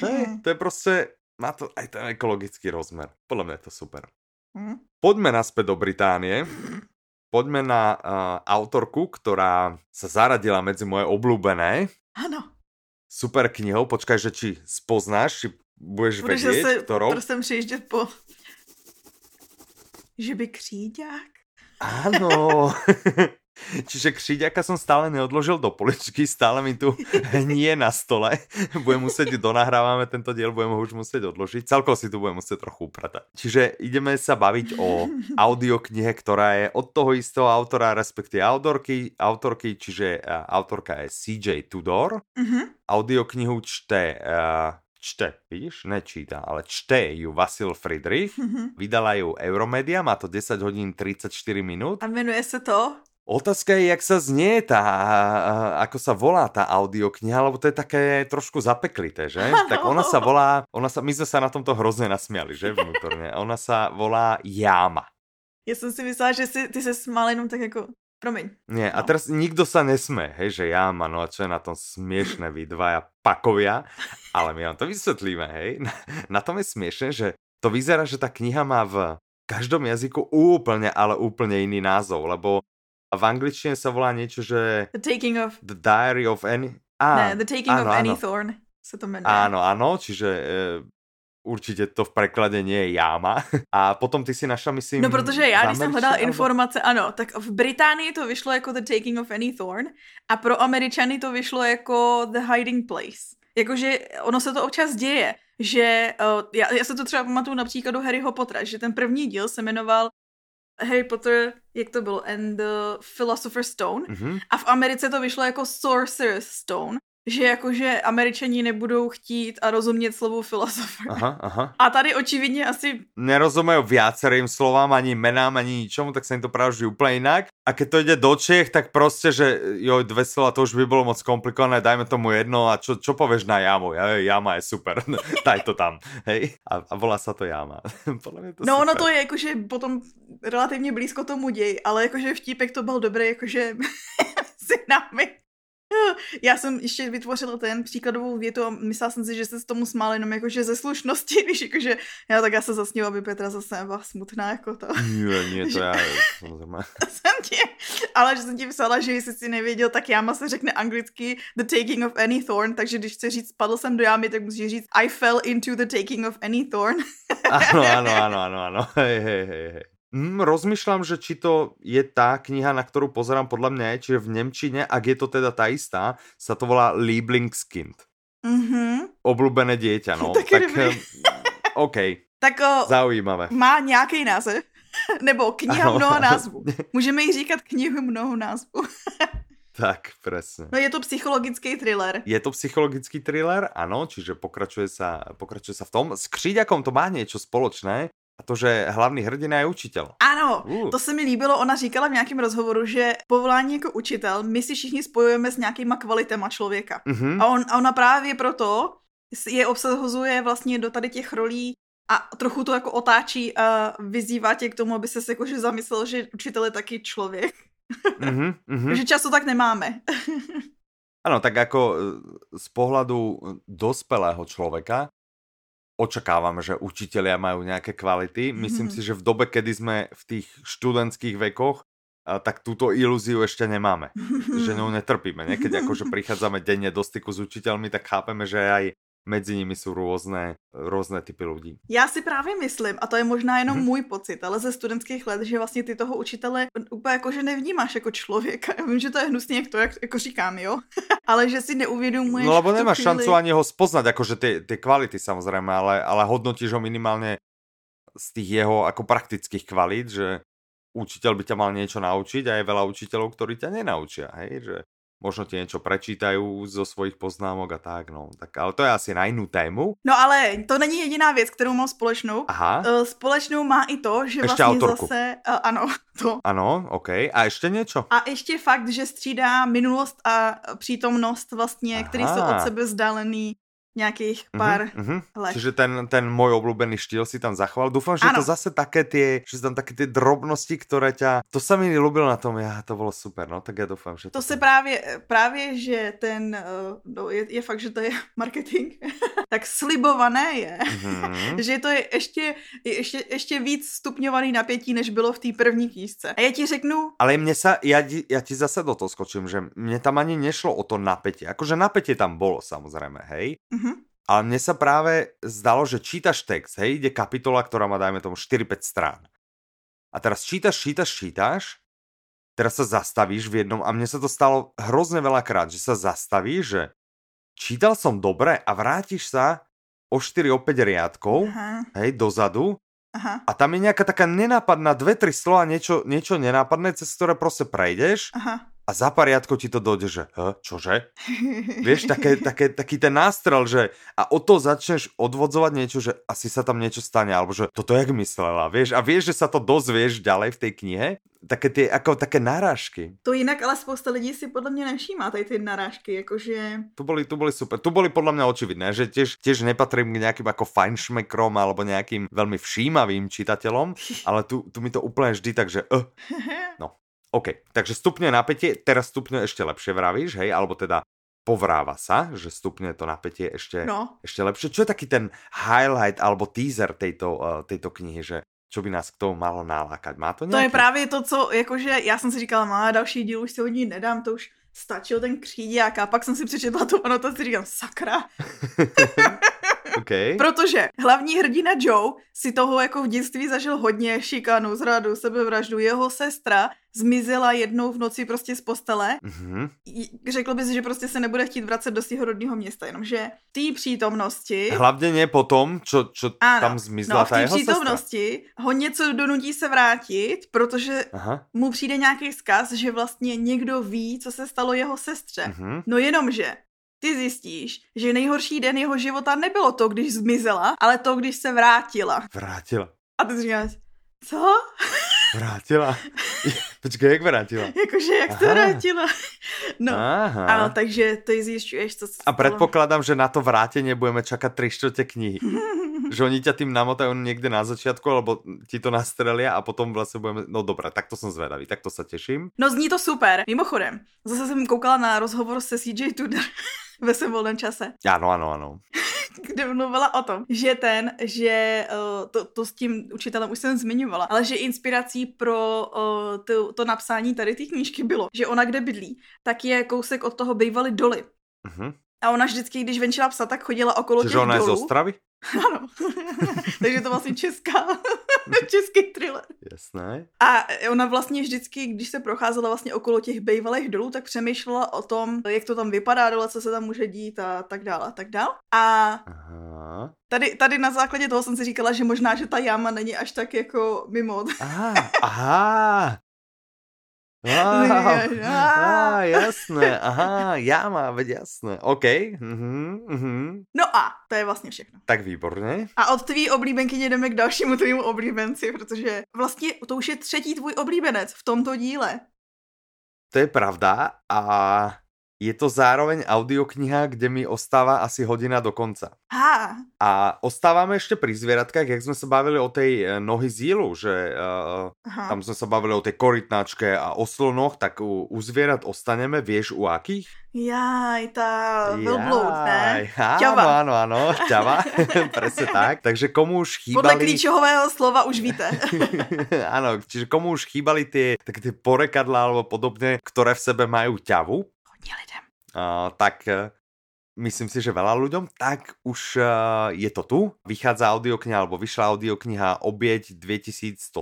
hej, to je prostě, má to aj ten ekologický rozmer. Podľa mňa je to super. Mm. Poďme naspäť do Británie. Poďme na uh, autorku, ktorá sa zaradila medzi moje obľúbené. Áno super knihou. Počkaj, že či spoznáš, či budeš Budeš vědět, zase ktorou? Prosím přijíždět po... Že by kříďák? Áno. Čiže kříďaka som stále neodložil do poličky, stále mi tu hnie na stole. Budem musieť, donahrávame tento diel, budeme ho už musieť odložiť. Celko si tu budem musieť trochu upratať. Čiže ideme sa baviť o audioknihe, ktorá je od toho istého autora, respektíve autorky, autorky, čiže autorka je CJ Tudor. Mm-hmm. Audioknihu čte uh, čte, vidíš, nečíta, ale čte ju Vasil Friedrich, mm-hmm. vydala ju Euromedia, má to 10 hodín 34 minút. A jmenuje se to? Otázka je, jak sa znie tá, ako sa volá tá audiokniha, lebo to je také trošku zapeklité, že? Ano. Tak ona sa volá, ona sa, my sme sa na tomto hrozne nasmiali, že vnútorne. Ona sa volá Jáma. Ja som si myslela, že si, ty sa smal jenom tak ako Promiň. Nie, no. a teraz nikto sa nesme, hej, že ja, no a čo je na tom smiešné, vy dvaja pakovia, ale my vám to vysvetlíme, hej. Na, na tom je smiešné, že to vyzerá, že tá kniha má v každom jazyku úplne, ale úplne iný názov, lebo a v angličtine sa volá niečo, že... The Taking of... The Diary of Any... Ah, ne, The Taking áno, of Any Thorn sa to menuje. Áno, áno, čiže e, určitě to v preklade nie je jáma. A potom ty si našla, myslím... No, protože já, když jsem hledala informace, ano, tak v Británii to vyšlo jako The Taking of Any Thorn a pro Američany to vyšlo jako The Hiding Place. Jakože ono se to občas děje, že uh, já, já se to třeba pamatuju například do Harryho Pottera, že ten první díl se jmenoval Harry Potter, jak to bylo, and the Philosopher's Stone. Mm-hmm. A v Americe to vyšlo jako Sorcerer's Stone že jakože američani nebudou chtít a rozumět slovu filozofer. Aha, aha. A tady očividně asi... Nerozumejí viacerým slovám, ani menám, ani ničomu, tak se jim to práví úplně jinak. A keď to jde do Čech, tak prostě, že jo, dve slova, to už by bylo moc komplikované, dajme tomu jedno a čo, čo pověš na jámu? Ja, jáma je super, daj to tam, hej? A, a volá se to jáma. Podle mě to no super. ono to je jakože potom relativně blízko tomu děj, ale jakože vtípek to byl dobrý, jakože si námi Já jsem ještě vytvořila ten příkladovou větu a myslela jsem si, že se s tomu smál jenom jakože ze slušnosti, víš, jakože já tak já se zasněla, aby Petra zase nebyla smutná jako to. Nie, nie, to já samozřejmě. jsem ti, ale že jsem ti psala, že jestli si nevěděl, tak jáma se řekne anglicky The Taking of Any Thorn, takže když chci říct spadl jsem do jámy, tak musíš říct I fell into the taking of any thorn. ano, ano, ano, ano, ano, hej, hej, hej, hej. Mm, rozmýšľam, že či to je tá kniha, na ktorú pozerám podľa mňa čiže v Nemčine, ak je to teda tá istá, sa to volá Lieblingskind. Mm-hmm. dieťa, no. tak, tak eh, OK. Tak o, Zaujímavé. Má nějaký název. Nebo kniha ano. mnoho názvů. Můžeme jí říkat knihu mnoho názvů. Tak, presne. No je to psychologický thriller. Je to psychologický thriller, ano, čiže pokračuje sa, pokračuje sa v tom. S Kříďakom to má niečo spoločné, a to, že hlavní hrdina je učitel. Ano, uh. to se mi líbilo. Ona říkala v nějakém rozhovoru, že povolání jako učitel my si všichni spojujeme s nějakýma kvalitama člověka. Uh-huh. A, on, a ona právě proto je obsahuje vlastně do tady těch rolí a trochu to jako otáčí a vyzývá tě k tomu, aby se jakože zamyslel, že učitel je taky člověk. Mm-hmm, mm-hmm. že často tak nemáme. ano, tak jako e, z pohľadu e, dospelého človeka očakávame, že učitelia majú nejaké kvality. Myslím mm-hmm. si, že v dobe, kedy sme v tých študentských vekoch, tak túto ilúziu ešte nemáme. že ňou netrpíme. Niekedy akože prichádzame denne do styku s učiteľmi, tak chápeme, že aj mezi nimi jsou různé, různé typy lidí. Já si právě myslím, a to je možná jenom hmm. můj pocit, ale ze studentských let, že vlastně ty toho učitele úplně jako, že nevnímáš jako člověka. Já vím, že to je hnusně, jak to jak, jako říkám, jo? ale že si neuvědomuješ No lebo nemáš chvíli... šancu ani ho spoznat, jakože ty, ty kvality samozřejmě, ale, ale hodnotíš ho minimálně z těch jeho jako praktických kvalit, že učitel by ťa mal niečo naučiť a je veľa učiteľov, ktorí ťa nenaučia, hej, že možno ti něco prečítají zo svojich poznámok a tak, no. Tak, ale to je asi na jinou tému. No ale to není jediná věc, kterou mám společnou. Aha. Uh, společnou má i to, že ještě vlastně autorku. zase, uh, ano, to. Ano, ok. A ještě něco? A ještě fakt, že střídá minulost a přítomnost vlastně, Aha. který jsou od sebe vzdálený nějakých mhm, pár mm-hmm, let. Čiže ten, ten můj oblúbený štýl si tam zachoval. Doufám, že ano. to zase také ty, že tam také ty drobnosti, které ťa, to se mi ľúbilo na tom, já to bylo super, no, tak já doufám, že to... To se právě, právě, že ten, eh, no, je, je fakt, že to je marketing, tak slibované je, mm-hmm. že to je ještě, ještě, ještě víc stupňovaný napětí, než bylo v té první kýzce. A já ti řeknu... Ale mě sa, já, já ti zase do toho skočím, že mě tam ani nešlo o to napětí, jakože napětí tam bylo samozřejmě, hej, Mm-hmm. Ale mne sa práve zdalo, že čítaš text, hej, ide kapitola, ktorá má, dajme tomu, 4-5 strán. A teraz čítaš, čítaš, čítaš, teraz sa zastavíš v jednom, a mne sa to stalo hrozne veľakrát, že sa zastavíš, že čítal som dobre a vrátiš sa o 4-5 riadkov, Aha. hej, dozadu, Aha. a tam je nejaká taká nenápadná, dve, tri slova, niečo, niečo nenápadné, cez ktoré proste prejdeš Aha a za pariadko ti to dojde, že huh, čože? Vieš, také, také, taký ten nástrel, že a o to začneš odvodzovať niečo, že asi sa tam niečo stane, alebo že toto jak myslela, vieš, a vieš, že sa to dozvieš ďalej v tej knihe, také ty, jako také narážky. To jinak ale spousta lidí si podle mě nevšímá tady ty narážky, jakože... Tu boli, tu boli super. Tu boli podle mě očividné, že tiež, tiež nepatrím k nějakým jako fajnšmekrom alebo nějakým velmi všímavým čitatelom, ale tu, tu mi to úplně vždy takže uh. No, OK, takže stupňuje napätie, teraz stupňuje ešte lepšie vravíš, hej, alebo teda povráva sa, že stupňuje to napätie ešte, no. ešte lepšie. Čo je taký ten highlight alebo teaser tejto, uh, tejto knihy, že čo by nás k tomu malo nalákať? Má to nějaký? To je právě to, co, jakože já jsem si říkala, má další díl už se od ní nedám, to už stačil ten kříďák a pak jsem si přečetla tu anotaci, říkám, sakra. okay. Protože hlavní hrdina Joe si toho jako v dětství zažil hodně, šikanu, zradu, sebevraždu. Jeho sestra zmizela jednou v noci prostě z postele. Mm-hmm. Řekl bys, že prostě se nebude chtít vracet do svého rodného města, jenomže té přítomnosti... Hlavně ne potom, čo, čo ano, tam zmizela no, ta jeho přítomnosti sestra. ho něco donutí se vrátit, protože Aha. mu přijde nějaký vzkaz, že vlastně někdo ví, co se stalo jeho sestře. Mm-hmm. No jenomže ty zjistíš, že nejhorší den jeho života nebylo to, když zmizela, ale to, když se vrátila. Vrátila. A ty říkáš, co? Vrátila. Počkej, jak vrátila? Jakože, jak se vrátila. No, Aha. ano, takže ty zjišťuješ, co A předpokládám, že na to vrátění budeme čekat tři čtvrtě knihy. že oni ťa tým namotajú někde na začátku, alebo ti to nastrelia a potom vlastně budeme, no dobré, tak to jsem zvedavý, tak to se těším. No zní to super. Mimochodem, zase jsem koukala na rozhovor se CJ Tudor ve svém volném čase. Ano, ano, ano. kde mluvila o tom, že ten, že uh, to, to s tím učitelem už jsem zmiňovala, ale že inspirací pro uh, to, to napsání tady té knížky bylo, že ona kde bydlí, tak je kousek od toho bývaly doly. Uh-huh. A ona vždycky, když venčila psa, tak chodila okolo Čiže těch ona dolů. je z Ostravy? Ano. Takže to vlastně česká. Český thriller. Jasné. A ona vlastně vždycky, když se procházela vlastně okolo těch bejvalých dolů, tak přemýšlela o tom, jak to tam vypadá dole, co se tam může dít a tak dále a tak dále. A Aha. tady, tady na základě toho jsem si říkala, že možná, že ta jáma není až tak jako mimo. Aha, aha. Á. Á, jasné, aha, jáma, veď jasné. OK, mhm, mhm. No a to je vlastně všechno. Tak výborně. A od tvý oblíbenky jdeme k dalšímu tvýmu oblíbenci, protože vlastně to už je třetí tvůj oblíbenec v tomto díle. To je pravda a je to zároveň audiokniha, kde mi ostáva asi hodina do konca. Ha, A ostávame ešte pri zvieratkách, jak sme sa bavili o tej e, nohy zílu, že uh, aha. tam sme sa bavili o tej korytnačke a o slonoch, tak u, u zvierat ostaneme, vieš u akých? Jaj, tá velbloud, ne? Ťava. áno, áno, ťava, presne tak. Takže komu už Podle chýbali... klíčového slova už víte. áno, čiže komu už chýbali tie, také tie porekadlá alebo podobne, ktoré v sebe majú ťavu, Hodně lidem. uh, tak uh, myslím si, že veľa ľuďom, tak už uh, je to tu. Vychádza audiokniha, alebo vyšla audiokniha Obieť 2117.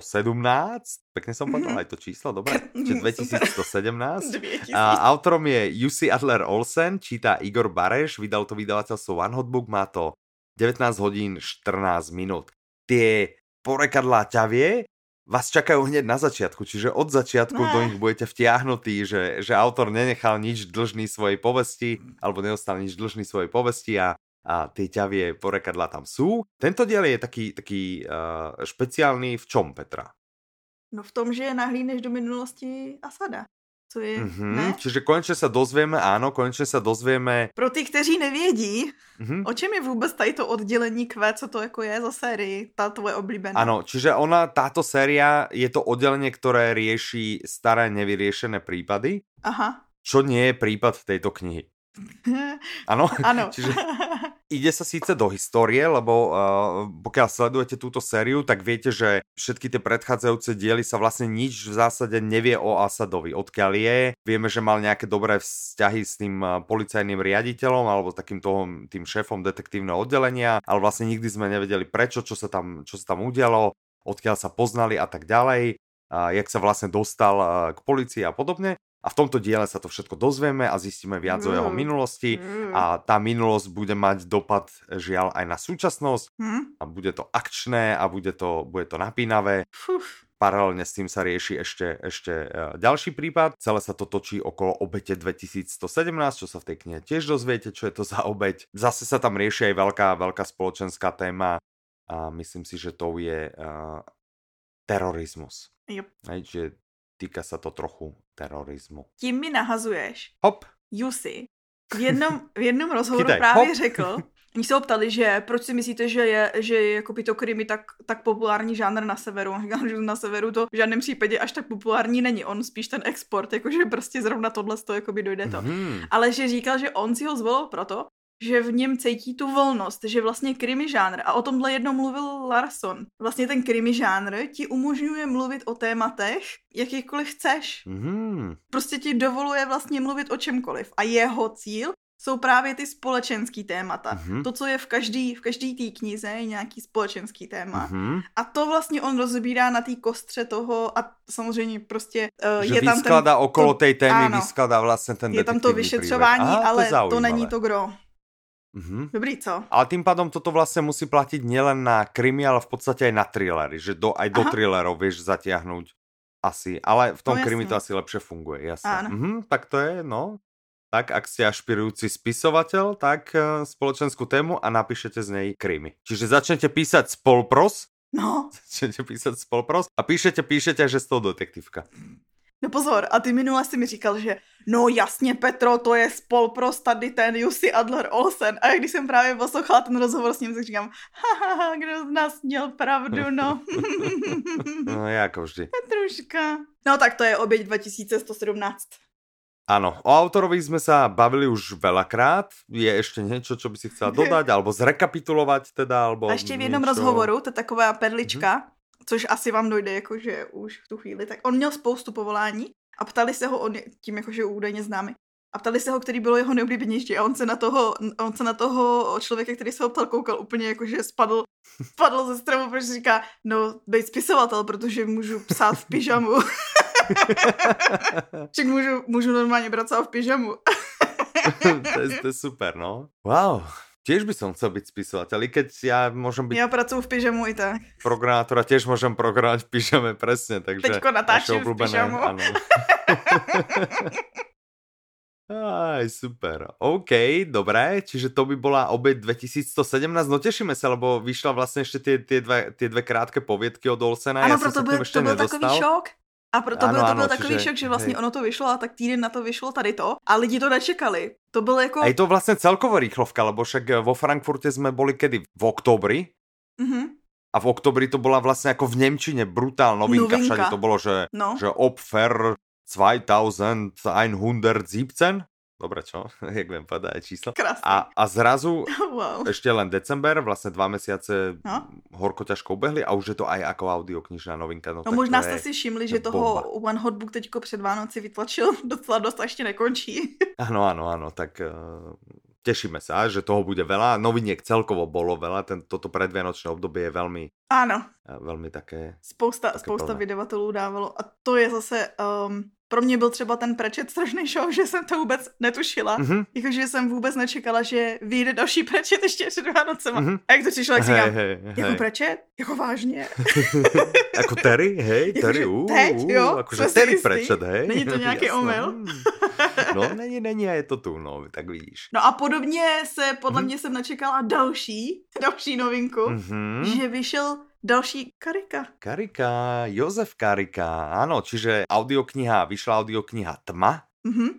Pekne som povedal aj to číslo, dobre? Čiže 2017. 2000. A autorom je Jussi Adler Olsen, číta Igor Bareš, vydal to vydavateľstvo One Hot Book, má to 19 hodín 14 minút. Tie porekadlá ťavie vás čakajú hneď na začiatku, čiže od začiatku Ne. do nich budete vtiahnutí, že, že autor nenechal nič dlžný svojej povesti, alebo neostal nič dlžný svojej povesti a, a tie ťavie porekadlá tam sú. Tento diel je taký, taký uh, špeciálny v čom, Petra? No v tom, že nahlídneš do minulosti Asada. Co je, Mhm, ne? Čiže konečne sa dozvieme, áno, konečne sa dozvieme. Pro ty, kteří nevědí, Mhm. o čem je vůbec tady to oddělení Q, co to jako je za sérii, ta tvoje oblíbená. Áno, čiže ona, táto séria, je to oddelenie, ktoré rieši staré nevyriešené prípady, Aha. čo nie je prípad tejto knihy. Áno? ano. Čiže ide sa síce do histórie, lebo uh, pokiaľ sledujete túto sériu, tak viete, že všetky tie predchádzajúce diely sa vlastne nič v zásade nevie o Asadovi. Odkiaľ je, vieme, že mal nejaké dobré vzťahy s tým uh, policajným riaditeľom alebo takým toho, tým šéfom detektívneho oddelenia, ale vlastne nikdy sme nevedeli prečo, čo sa tam, čo sa tam udialo, odkiaľ sa poznali a tak ďalej, a jak sa vlastne dostal k policii a podobne. A v tomto diele sa to všetko dozvieme a zistíme viac o jeho Mm. minulosti Mm. a tá minulosť bude mať dopad žiaľ aj na súčasnosť Hm? a bude to akčné a bude to, bude to napínavé. Fuf. Paralelne s tým sa rieši ešte, ešte eh, ďalší prípad. Celé sa to točí okolo obete 2117, čo sa v tej knihe tiež dozviete, čo je to za obeť. Zase sa tam rieši aj veľká, veľká spoločenská téma a myslím si, že to je uh, terorizmus. Jo. Hej, že týka sa to trochu terorizmu. Tím mi nahazuješ. Hop, Jussi v jednom, v jednom rozhovoru Chytaj, právě hop. řekl, Oni se ho ptali, že proč si myslíte, že je, že je jako to krimi tak, tak populární žánr na severu. On říkal, že na severu to v žádném případě až tak populární není. On spíš ten export, jakože prostě zrovna tohle to jako by dojde to. Mhm. Ale že říkal, že on si ho zvolil proto, že v něm cítí tu volnost, že vlastně krimi žánr, a o tomhle jednou mluvil Larson, vlastně ten krimi žánr ti umožňuje mluvit o tématech, jakýkoliv chceš. Mhm. Prostě ti dovoluje vlastně mluvit o čemkoliv. A jeho cíl jsou právě ty společenský témata. Mhm. To, co je v každý, v každý té knize, je nějaký společenský téma. Mhm. A to vlastně on rozbírá na té kostře toho a samozřejmě prostě uh, Že je tam ten, okolo tej témy, vyskladá vlastne ten je tam to vyšetřování. Aha, ale to, to není to gro. Mhm. Dobrý, co? Ale tým pádom toto vlastne musí platiť nielen na krimi, ale v podstate aj na thrillery, že do, aj do Aha. thrillerov vieš zatiahnuť asi, ale v tom No, krimi to asi lepšie funguje, jasné. Áno. Mhm, tak to je, no. Tak ak ste ašpirujúci spisovateľ, tak uh, spoločenskú tému a napíšete z nej krimi. Čiže začnete písať spolpros, No, začnete písať spolpros a píšete, píšete, že z toho detektívka. No pozor, a ty minule si mi říkal, že no jasně Petro, to je spolpros tady ten Jussi Adler Olsen. A když jsem právě poslouchala ten rozhovor s ním, tak říkám, haha, kdo z nás měl pravdu, no. No je ako vždy. Petruška. No tak to je oběť 2117. Áno, o autorovi sme sa bavili už veľakrát. Je ešte niečo, čo by si chcela dodať, alebo zrekapitulovať teda, alebo A ještě v jednom niečo... rozhovoru, to je taková perlička, Mhm. Což asi vám dojde, jakože už v tu chvíli, tak on měl spoustu povolání a ptali se ho, on tím jakože údajně známy, a ptali se ho, který bylo jeho nejoblíbenější a on se na toho, on se na toho člověka, který se ho ptal, koukal úplně jako, že spadl, spadl ze stromu, protože říká, no, být spisovatel, protože můžu psát v pyžamu. Však můžu, můžu normálně pracovat v pyžamu. to, je, to je super, no. Wow. Tiež by som chcel byť spisovateľ, keď ja môžem byť... Ja pracuji v pyžamu i tak. Programátora tiež môžem programovať v pyžame, presne, takže... Teďko natáčím v pyžamu. Ano. Aj, super. OK, dobré, čiže to by bola obeď 2117, no tešíme sa, lebo vyšla vlastne ešte tie, tie, dve, tie dve krátke poviedky od Olsena. Ano, ja proto byl, to byl takový šok. A proto ano, byl, to byl ano, takový čiže, šok, že vlastně hej. ono to vyšlo a tak týden na to vyšlo tady to a lidi to nečekali. To bylo jako... A je to vlastně celkovo rýchlovka, lebo však vo Frankfurte jsme byli kedy? V oktobri? Mhm. A v oktobri to byla vlastně jako v Němčině brutál novinka. novinka. Všade to bylo, že, no. že Opfer 2117 Dobre, čo? Jak viem povedať číslo. Krásne. A, a zrazu wow. ešte len december, vlastne dva mesiace no? horko ťažko ubehli a už je to aj ako audioknižná novinka. No, no možná jste si všimli, že toho bomba. One Hotbook teďko před Vánoci vytlačil docela dost a ešte nekončí. Áno, áno, áno, tak uh, tešíme sa, že toho bude veľa. Noviniek celkovo bolo veľa, ten, toto predvianočné obdobie je veľmi... Áno. Uh, veľmi také... Spousta, také spousta vydavatelů dávalo a to je zase... Um, pro mě byl třeba ten prečet strašný show, že jsem to vůbec netušila. Mm-hmm. Jakože jsem vůbec nečekala, že vyjde další prečet ještě před Vánocema. Mm-hmm. A jak to přišlo, jak si říkám, hej, hej, jako prečet? Jako vážně? jako Terry, hej, Terry, uh, teď, jo? Akože Terry jistý? prečet, hej. Není to nějaký omyl? no, není, není a je to tu, no, tak vidíš. No a podobně se, podle mm-hmm. mě jsem nečekala další, další novinku, mm-hmm. že vyšel Další Karika. Karika, Jozef Karika, áno, čiže audiokniha, vyšla audiokniha Tma. Mm-hmm.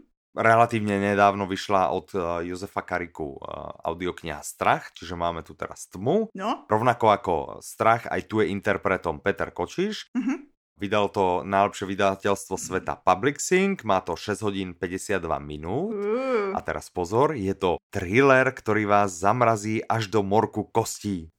Relatívne nedávno vyšla od uh, Jozefa Kariku uh, audiokniha Strach, čiže máme tu teraz Tmu. No. Rovnako ako Strach, aj tu je interpretom Peter Kočiš. Mm-hmm. Vydal to najlepšie vydateľstvo sveta Public Sync, má to 6 hodín 52 minút. A teraz pozor, je to thriller, ktorý vás zamrazí až do morku kostí.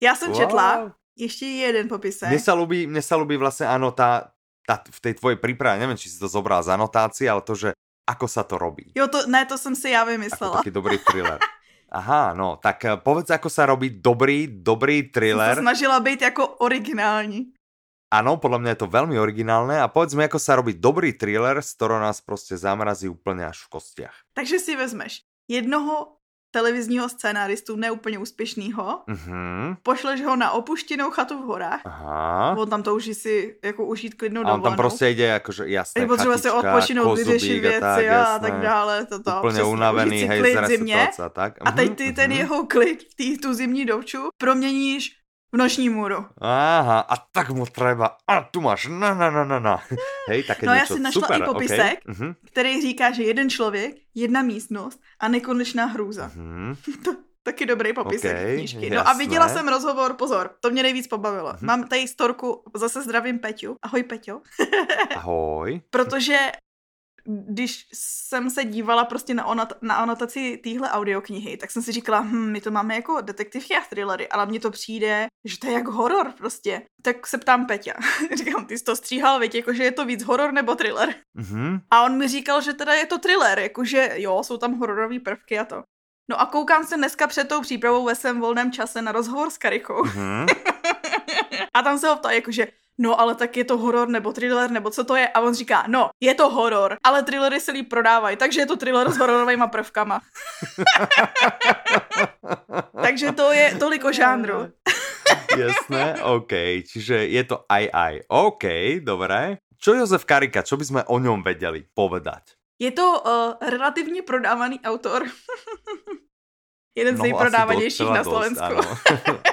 Já jsem wow. četla ještě jeden popisek. Mně se ľubí, mně se ľubí vlastně ano, ta, ta, v tej tvojej príprave, nevím, či si to zobral z anotácie, ale to, že ako sa to robí. Jo, to, ne, to jsem si já vymyslela. Ako taký dobrý thriller. Aha, no, tak eh, povedz, ako sa robí dobrý, dobrý thriller. Jsem snažila být jako originální. Ano, podle mě je to velmi originálné a povedz mi, ako sa robí dobrý thriller, z ktorého nás prostě zamrazí úplně až v kostiach. Takže si vezmeš jednoho televizního scénáristu, neúplně úspěšného. Mm-hmm. Pošleš ho na opuštěnou chatu v horách. Aha. On tam to už si jako užít klidnou dovolenou. A on tam prostě jde jakože jasné, Je potřeba se odpočinout, vyřešit věci a tak, a tak dále. To, to, Úplně unavený, hej, zimě. A, tak. a teď ty mm-hmm. ten mhm. jeho klid v tu zimní dovču proměníš v noční můru. Aha, a tak mu třeba. A tu máš, na, na, na, na, na. Hej, také no něco. já si našla Super, i popisek, okay. uh-huh. který říká, že jeden člověk, jedna místnost a nekonečná hrůza. Uh-huh. to, taky dobrý popisek okay, knížky. No a viděla jsem rozhovor, pozor, to mě nejvíc pobavilo. Uh-huh. Mám tady storku, zase zdravím Peťu. Ahoj Peťo. Ahoj. Protože když jsem se dívala prostě na, onot, na anotaci téhle audioknihy, tak jsem si říkala, hm, my to máme jako detektivky a thrillery, ale mně to přijde, že to je jak horor prostě. Tak se ptám Peťa. Říkám, ty jsi to stříhal, věď, jakože je to víc horor nebo thriller. Mm-hmm. A on mi říkal, že teda je to thriller, jakože jo, jsou tam hororové prvky a to. No a koukám se dneska před tou přípravou ve svém volném čase na rozhovor s Karikou. Mm-hmm. a tam se ho ptá, jakože, no ale tak je to horor nebo thriller, nebo co to je? A on říká, no, je to horor, ale thrillery se líp prodávají, takže je to thriller s hororovými prvkama. takže to je toliko žánru. Jasné, OK, čiže je to aj aj. OK, dobré. Čo Jozef Karika, čo by sme o ňom vedeli povedať? Je to uh, relativně prodávaný autor. Jeden no, z nejprodávanějších na Slovensku.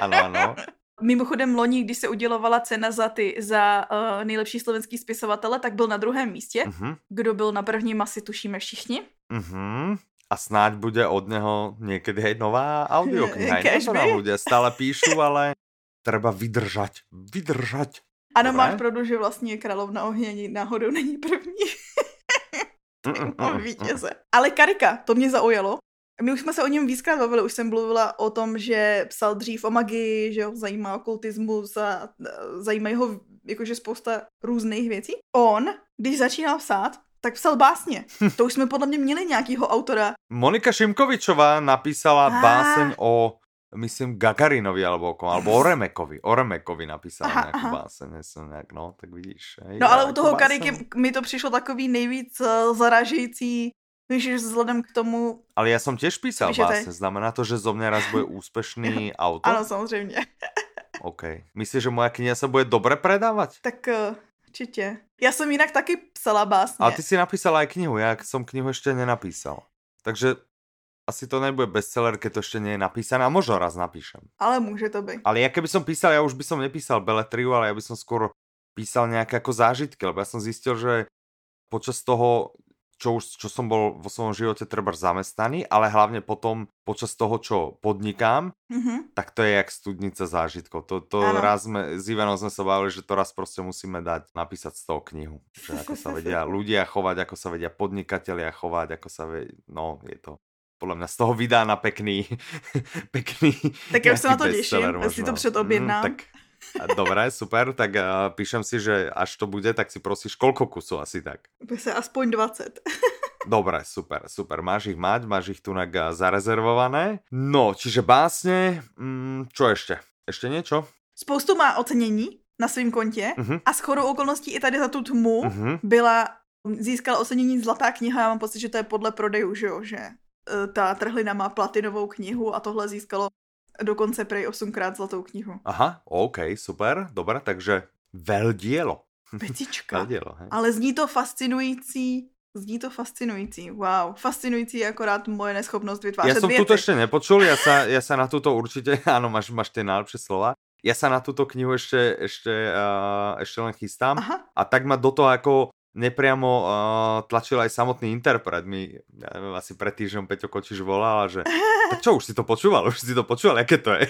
ano, ano. ano. Mimochodem loni, když se udělovala cena za ty za uh, nejlepší slovenský spisovatele, tak byl na druhém místě. Uh-huh. Kdo byl na prvním, asi tušíme všichni. Uh-huh. A snáď bude od něho někdy hej nová audiokniha. nám ľudia stále píšu, ale treba vydržať. Vydržať. Ano, Dobre? máš pravdu, že vlastně Královna ohně náhodou není první. vítěze. Ale Karika, to mě zaujalo, my už jsme se o něm víckrát bavili, už jsem mluvila o tom, že psal dřív o magii, že ho zajímá okultismus a zajímá ho jakože spousta různých věcí. On, když začínal psát, tak psal básně. To už jsme podle mě měli nějakýho autora. Monika Šimkovičová napísala Ah. báseň o myslím Gagarinovi alebo, o kom, alebo o Remekovi. O Remekovi napísala Aha, nějakou aha. báseň, jsem nějak, no, tak vidíš. Hej, No ale u toho. Kariky mi to přišlo takový nejvíc eh, zaražející, víš, že vzhledem k tomu, Ale já jsem těž písal to- básně, znamená to, že zo mňa raz bude úspešný autor? ano samozřejmě, OK. Myslíš, že moja kniha se bude dobře predávat? tak eh, určitě. Já jsem jinak taky psala básně. Ale ty si napísala aj knihu, já jsem knihu ještě nenapísal. Takže asi to nebude bestseller, keď to ještě nie je napísané a možno raz napíšem. Ale může to být. Ale ja keby som písal, ja už by som nepísal beletriu, ale ja by som skôr písal nejaké ako zážitky, lebo ja som zistil, že počas toho, čo, už, čo som bol vo svojom živote treba zamestnaný, ale hlavne potom počas toho, čo podnikám, Mhm. tak to je jak studnica zážitkov. To, to raz sme, s Ivanom sme sa bavili, že to raz proste musíme dať, napísať z toho knihu. Že ako sa vedia ľudia chovať, ako sa vedia podnikatelia chovať, ako sa vie, no je to podľa mňa z toho vydá na pekný, pekný Tak já už se na to těším, já si to předobjednám. Mm, tak a Dobré, super, tak uh, píšem si, že až to bude, tak si prosíš koľko kusů asi tak. By se aspoň 20. Dobre, super, super. Máš ich mať, máš ich tu zarezervované. No, čiže básne, mm, čo ešte? Ešte niečo? Spoustu má ocenění na svém kontě Mhm. a shodou okolností i tady za tu tmu Mhm. byla, získala ocenění Zlatá kniha, já mám pocit, že to je podle prodejů, že jo, že eh, ta trhlina má platinovou knihu a tohle získalo dokonce prej 8krát Zlatou knihu. Aha, OK, super, dobre, takže veľdielo. Pecička. Veľdielo, hej. Ale zní to fascinující, zní to fascinující, wow. Fascinující je akorát moje neschopnost vytvářet som věty. tuto ešte nepočul, ja sa, ja sa na túto určite, áno, máš, máš tie najlepšie slova. Ja sa na túto knihu ešte, ešte, uh, ešte len chystám. Aha, A tak ma do toho ako nepriamo uh, tlačil aj samotný interpret. Mi, ja neviem, asi pred týždňom Peťo Kočiš volal, že tak čo, už si to počúval, už si to počúval, aké to je.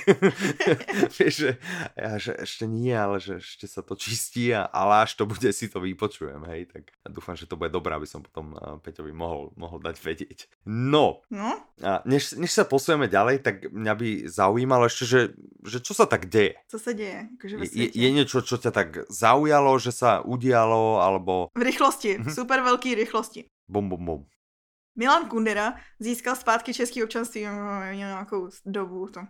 Vieš, že, ja, že ešte nie, ale že ešte sa to čistí, a, ale až to bude, si to vypočujem, hej, tak ja dúfam, že to bude dobré, aby som potom uh, Peťovi mohol, mohol dať vedieť. No, no, a než, než sa posujeme ďalej, tak mňa by zaujímalo ešte, že, že čo sa tak deje? co se děje? Jakože ve Je, je niečo, čo ťa tak zaujalo, že sa udialo, alebo V rychlosti, Mhm. super velký rychlosti. bum bum bum. Milan Kundera získal zpátky český občanství mm, nějakou dobu. To.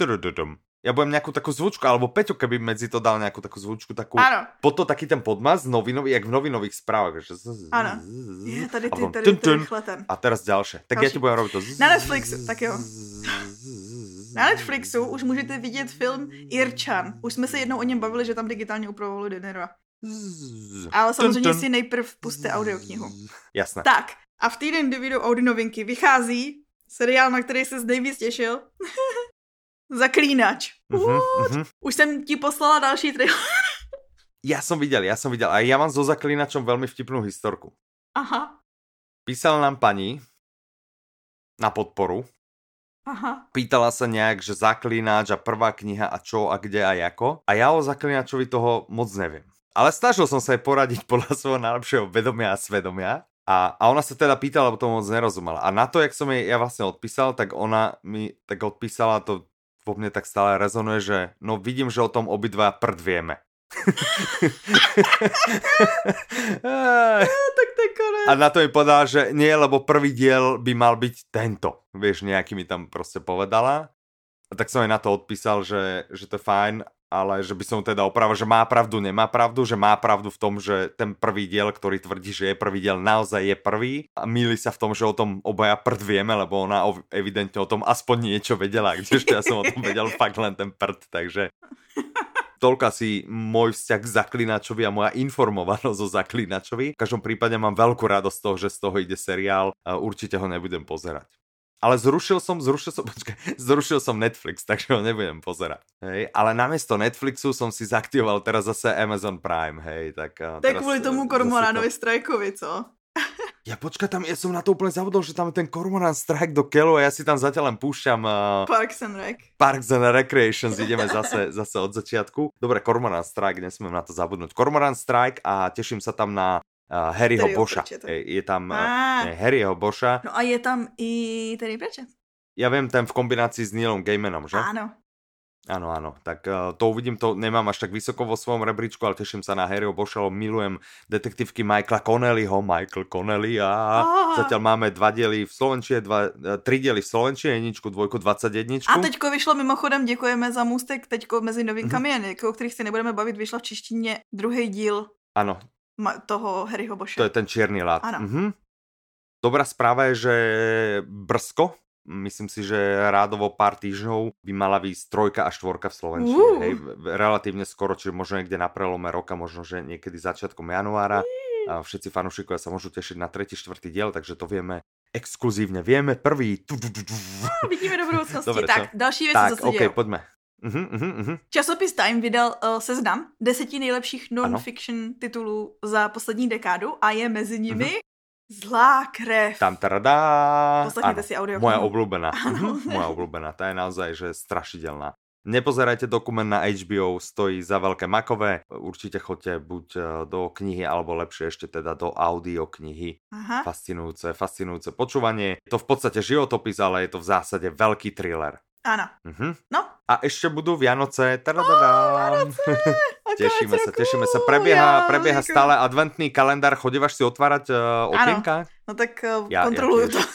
Tudududum. Ja budem nejakú takú zvučku, alebo Peťo, keby medzi to dal nejakú takú zvučku, takú... Ano, Po to taký ten podmaz novinový, jak v novinových správach. Ano. je tady a ty, potom tady ty tun. rychle ten. A teraz ďalšie. Tak ja Další. ti budem robiť to... Na Netflixu, tak jo. Na Netflixu už můžete vidět film Irčan. Už jsme se jednou o něm bavili, že tam digitálně upravovali Denera. Ale samozřejmě si nejprv puste audioknihu. Jasné. Tak, a v týden, kdy vyjdou Audi novinky, vychází seriál, na který se nejvíc těšil. Zaklínač. Mhm, mhm. Už jsem ti poslala další trailer. Ja som videl, ja som videl. A ja mám so Zaklínačom veľmi vtipnú historku. Aha, Písala nám pani na podporu, aha. pýtala sa nejak, že zaklínač a prvá kniha a čo a kde a ako. A ja o zaklínačovi toho moc neviem. Ale snažil som sa jej poradiť podľa svojho najlepšieho vedomia a svedomia. A, a ona sa teda pýtala, lebo to moc nerozumela. A na to, jak som jej ja vlastne odpísal, tak ona mi tak odpísala, to vo mne tak stále rezonuje, že no vidím, že o tom obidva prd vieme. Tak to je konec. A na to mi povedala, že nie, lebo prvý diel by mal byť tento. Vieš, nejaký mi tam proste povedala. A tak som jej na to odpísal, že, že to je fajn, ale že by som teda opravil, že má pravdu, nemá pravdu, že má pravdu v tom, že ten prvý diel, ktorý tvrdí, že je prvý diel, naozaj je prvý a míli sa v tom, že o tom obaja prd vieme, lebo ona evidentne o tom aspoň niečo vedela, kdežto ja som o tom vedel fakt len ten prd, takže toľko asi môj vzťah k zaklinačovi a moja informovanosť o zaklinačovi. V každom prípade mám veľkú radosť z toho, že z toho ide seriál a určite ho nebudem pozerať. Ale zrušil som, zrušil som, počkaj, zrušil som Netflix, takže ho nebudem pozerať. Hej, ale namiesto Netflixu som si zaktivoval teraz zase Amazon Prime, hej, tak... To je teraz, kvůli eh, tomu Kormoránovi Strajkovi, co? Ja počkaj, tam, ja som na to úplne zabudol, že tam je ten Cormoran Strike do keľu a ja si tam zatiaľ len púšťam uh, Parks and Rec. Parks and Recreations, ideme zase, zase od začiatku. Dobre, Cormoran Strike, nesmiem na to zabudnúť. Cormoran Strike a teším sa tam na uh, Harryho Boša. Pratchetta. Je, tam Ah. ne, Harryho Boša. No a je tam i Terry Pratchett. Ja viem, ten v kombinácii s Neilom Gaimanom, že? Ano. Áno, áno, tak uh, to uvidím, to nemám až tak vysoko vo svojom rebríčku, ale teším sa na Harryho Bošelo, milujem detektívky Michaela Connellyho, Michael Connelly a ah. zatiaľ máme dva diely v Slovenčine, dva, uh, tri diely v Slovenčine, jedničku, dvojku, 21. A teďko vyšlo mimochodem, děkujeme za můstek, teďko mezi novinkami, mm-hmm. o kterých si nebudeme bavit, vyšla v češtině druhý díl ano. Toho Harryho Boše. To je ten čierny lát. Ano. Mm-hmm. Dobrá správa je, že Brsko, myslím si, že rádovo pár týždňov by mala výjsť trojka a štvorka v Slovenčine. Uh. Hej, relatívne skoro, čiže možno niekde na prelome roka, možno, že niekedy začiatkom januára. A všetci fanúšikovia sa môžu tešiť na tretí, štvrtý diel, takže to vieme exkluzívne. Vieme prvý. Vidíme do budoucnosti. Dobre, tak, čo? další věci, tak, co se okay, dějou. pojďme. Uh-huh, uh-huh. Časopis Time vydal uh, seznam deseti nejlepších non-fiction titulů za poslední dekádu a je mezi nimi uh-huh. Zlá krev. Tam tradá. Poslechněte si audio. Moja obľúbená. Mhm, moja obľúbená. Tá je naozaj že strašidelná. Nepozerajte dokument na HBO, stojí za veľké makové. Určite choďte buď e, do knihy, alebo lepšie ešte teda do audio knihy. Aha. Fascinujúce, fascinujúce počúvanie. Je to v podstate životopis, ale je to v zásade veľký thriller. Áno. Uh-huh. No. A ešte budú Vianoce. Oh, tešíme sa, tešíme sa. Prebieha, prebieha stále adventný kalendár. Chodívaš si otvárať uh, okienka? No tak uh, ja, kontrolujú ja to.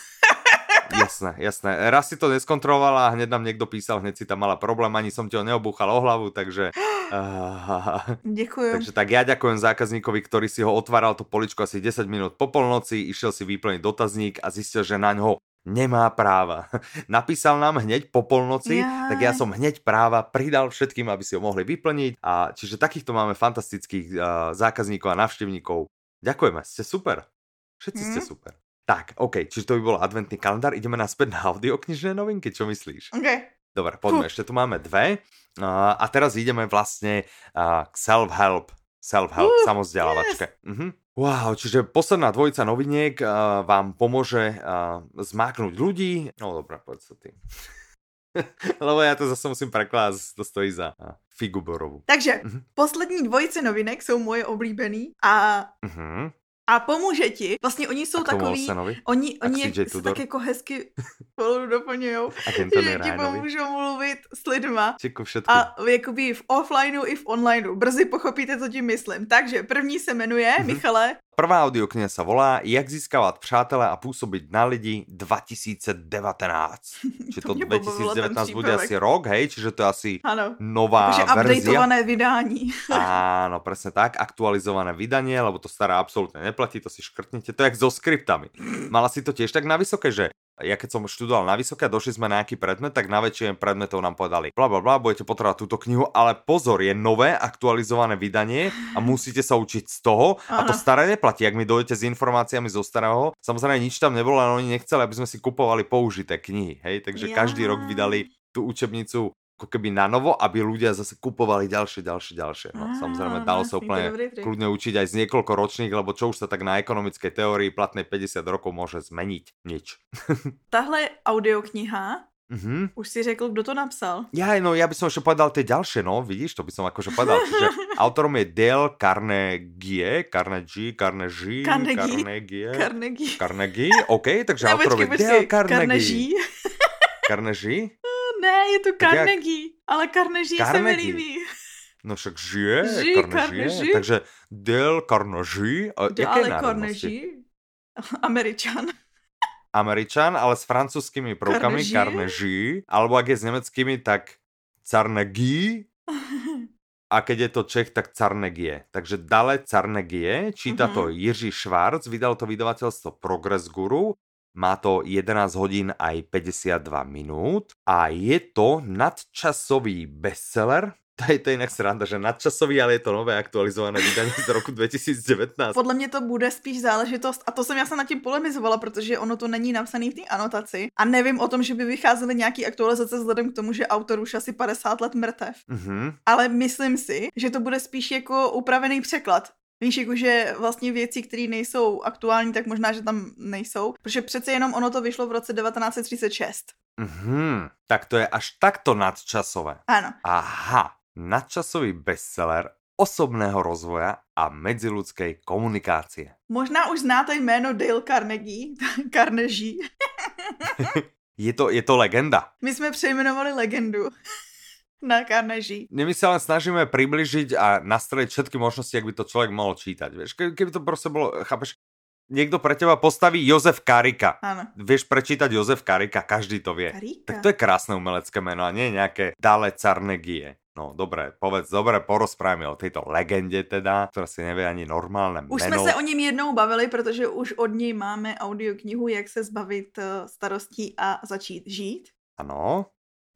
Jasné, jasné. Raz si to neskontrolovala a hneď nám niekto písal, hneď si tam mala problém, ani som ti ho neobúchal o hlavu, takže... Uh, Ďakujem. Takže tak ja ďakujem zákazníkovi, ktorý si ho otváral to poličko asi 10 minút po polnoci, išiel si vyplniť dotazník a zistil, že na ňo nemá práva. Napísal nám hneď po polnoci, Jaj. tak ja som hneď práva pridal všetkým, aby si ho mohli vyplniť. A čiže takýchto máme fantastických uh, zákazníkov a navštevníkov. Ďakujeme, ste super. Všetci mm. ste mhm. super. Tak, OK, čiže to by bol adventný kalendár. Ideme naspäť na audioknižné novinky, čo myslíš? OK. Dobre, poďme, ešte tu máme dve. Uh, a teraz ideme vlastne uh, k self-help. Self-help, uh, samozdelávačke. Yes. Uh-huh. Wow, čiže posledná dvojica noviniek uh, vám pomôže uh, zmáknuť ľudí. No dobré, povedz sa ty. Lebo já to zase musím preklást, to stojí za uh, figu borovu. Takže, uh-huh. poslední dvojice novinek jsou moje oblíbený a uh-huh a pomůže ti. Vlastně oni jsou takový, oni, oni jak se tak jako hezky spolu doplňují, že ti pomůžou mluvit s lidma. A jakoby v offlineu i v onlineu. Brzy pochopíte, co tím myslím. Takže první se jmenuje, mm-hmm. Michale, Prvá audiokniha sa volá Jak získávat přátelé a působit na lidi 2019. Čiže to, to 2019 bude asi rok, hej? Čiže to je asi ano. nová Takže verzia. vydání. Áno, presne tak, aktualizované vydanie, lebo to staré absolútne neplatí, to si škrtnete. To je jak so skriptami. Mala si to tiež tak na vysoké, že ja keď som študoval na vysoké a došli sme na nejaký predmet, tak na väčšine predmetov nám povedali, bla bla bla, budete potrebovať túto knihu, ale pozor, je nové aktualizované vydanie a musíte sa učiť z toho Aha. a to staré neplatí. Ak mi dojdete s informáciami zo starého, samozrejme nič tam nebolo, ale oni nechceli, aby sme si kupovali použité knihy, hej, takže ja. každý rok vydali tú učebnicu ako keby na novo, aby ľudia zase kupovali ďalšie, ďalšie, ďalšie. No, samozrejme, dalo sa úplne kľudne učiť aj z niekoľko ročných, lebo čo už sa tak na ekonomickej teórii platnej 50 rokov môže zmeniť? Nič. Tahle audiokniha Mm-hmm. Už si řekl, kdo to napsal? Ja, no, ja by som ešte povedal tie ďalšie, no, vidíš, to by som akože povedal. Čiže autorom je Dale Carnegie, Carnegie, Carnegie, Carnegie, Carnegie, Carnegie, Carnegie, OK, takže autorom je Dale Carnegie. Carnegie? Ne, je to Carnegie, jak... ale Carnegie, Carnegie se mi líbí. No však žije, žije Carnegie, Carnegie. takže Dale Carnegie. A Dale Carnegie, Američan. Američan, ale s francúzskými prvkami Carnegie. Carnegie, alebo ak je s nemeckými, tak Carnegie. A keď je to Čech, tak Carnegie. Takže Dale Carnegie, číta mm-hmm. to Jiří Švarc, vydal to vydavateľstvo Progress Guru má to 11 hodín aj 52 minút a je to nadčasový bestseller, to je to jinak sranda, že nadčasový, ale je to nové aktualizované vydání z roku 2019. Podle mě to bude spíš záležitost, a to jsem já se nad tím polemizovala, protože ono to není napsané v té anotaci a nevím o tom, že by vycházely nějaký aktualizace vzhledem k tomu, že autor už asi 50 let mrtev. Mm-hmm. Ale myslím si, že to bude spíš jako upravený překlad. Víš, jakože vlastně věci, které nejsou aktuální, tak možná, že tam nejsou, protože přece jenom ono to vyšlo v roce 1936. Mhm, tak to je až takto nadčasové. Ano. Aha, nadčasový bestseller osobného rozvoja a medziludskej komunikácie. Možná už znáte jméno Dale Carnegie. Carnegie. je, to, je to legenda. My jsme přejmenovali legendu. Na Carnegie. My sa len snažíme približiť a nastreliť všetky možnosti, ak by to človek mohol čítať. Vieš, keby to proste bolo, chápeš, niekto pre teba postaví Jozef Karika. Áno. Vieš prečítať Jozef Karika, každý to vie. Karika. Tak to je krásne umelecké meno a nie nejaké Dale Carnegie. No dobre, povedz, dobre, porozprávame o tejto legende teda, ktorá si nevie ani normálne Už meno. jsme se o něm jednou bavili, protože už od něj máme audioknihu, jak se zbavit eh, starostí a začít žít. Ano.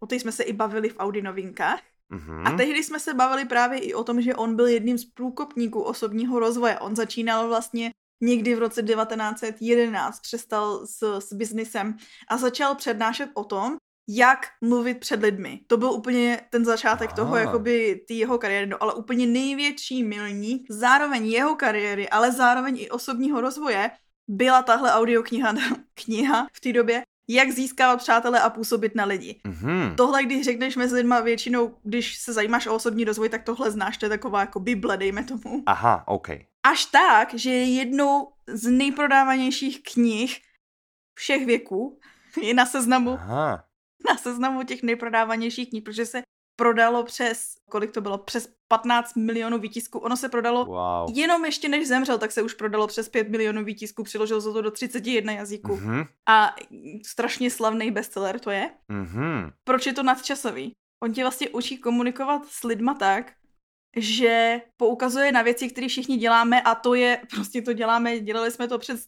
O té jsme se i bavili v Audi novinkách. Mhm. A tehdy jsme se bavili právě i o tom, že on byl jedním z průkopníků osobního rozvoje. On začínal vlastně někdy v roce 1911, přestal s, s biznisem a začal přednášet o tom, jak mluvit před lidmi. To byl úplně ten začátek Aha. toho, jakoby ty jeho kariéry, no, ale úplně největší milník, zároveň jeho kariéry, ale zároveň i osobního rozvoje, byla tahle audiokniha kniha v té době, jak získávat přátele a působit na lidi. Mhm. Tohle, když řekneš mezi lidma většinou, když se zajímáš o osobní rozvoj, tak tohle znáš, to je taková jako bible, dejme tomu. Aha, OK. Až tak, že je jednou z nejprodávanějších knih všech věků. Je na seznamu, Aha. na seznamu těch nejprodávanějších knih, protože se prodalo přes, kolik to bylo, přes 15 milionů výtisků. Ono se prodalo Wow. jenom ještě než zemřel, tak se už prodalo přes 5 milionů výtisků, přiložil se to do 31 jazyků. Mhm. A strašně slavný bestseller to je. Mhm. proč je to nadčasový. On tě vlastně učí komunikovat s lidma tak, že poukazuje na věci, které všichni děláme a to je, prostě to děláme, dělali jsme to před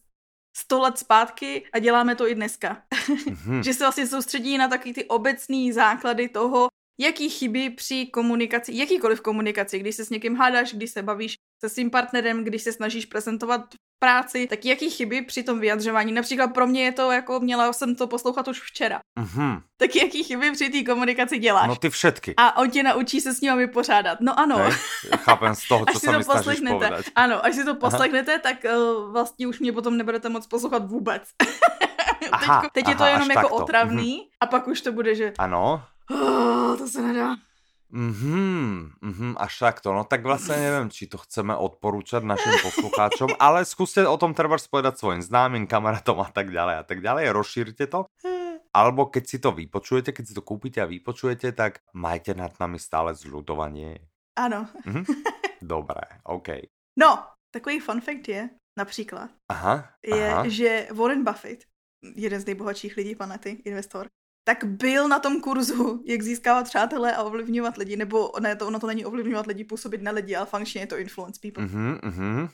100 let zpátky a děláme to i dneska. Mhm. že se vlastně soustředí na taky ty obecné základy toho, jaký chyby při komunikaci, jakýkoliv komunikaci, když se s někým hádáš, když se bavíš se svým partnerem, když se snažíš prezentovat práci, tak jaký chyby při tom vyjadřování. Například pro mě je to jako, měla jsem to poslouchat už včera. Mhm. Tak jaký chyby při té komunikaci děláš? No ty všetky. A on tě naučí se s nimi vypořádat. No ano. Hej, chápem z toho, Až čo si to poslechnete, ano, až si to poslechnete, tak uh, vlastně už mě potom nebudete moc poslouchat vůbec. Aha, Teďko, teď je to aha, jenom až jako takto. otravný a pak už to bude, že Ano. to se nedá. Mhm, mhm, až takto. No tak vlastne neviem, či to chceme odporúčať našim poslucháčom, ale skúste o tom treba spovedať svojim známym, kamarátom a tak ďalej a tak ďalej. Rozšírte to. Alebo keď si to vypočujete, keď si to kúpite a vypočujete, tak majte nad nami stále zľudovanie. Ano. Mhm. Dobré, OK. No, takový fun fact je, například, Aha, je, aha. že Warren Buffett, jeden z nejbohatších lidí planety, investor, tak byl na tom kurzu, jak získávat přátelé a ovlivňovat lidi, nebo ne, to, ono to není ovlivňovat lidi, působit na lidi, ale funkčně je to influence people. Mhm, mhm.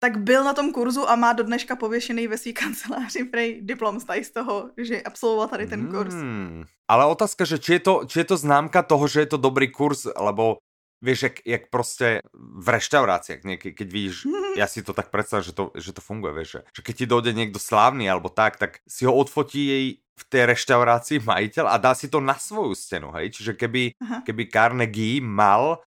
tak byl na tom kurzu a má do dneška pověšený ve svý kanceláři prej diplom z toho, že absolvoval tady ten kurz. Mm. Ale otázka, že či je, to, či je to známka toho, že je to dobrý kurz, lebo vieš, jak, jak prostě v reštauráciách, niekedy, keď vidíš, ja si to tak predstavím, že to, že to funguje, vieš, že, že keď ti dojde niekto slávny alebo tak, tak si ho odfotí jej v tej reštaurácii majiteľ a dá si to na svoju stenu, hej? Čiže keby, Aha. keby Carnegie mal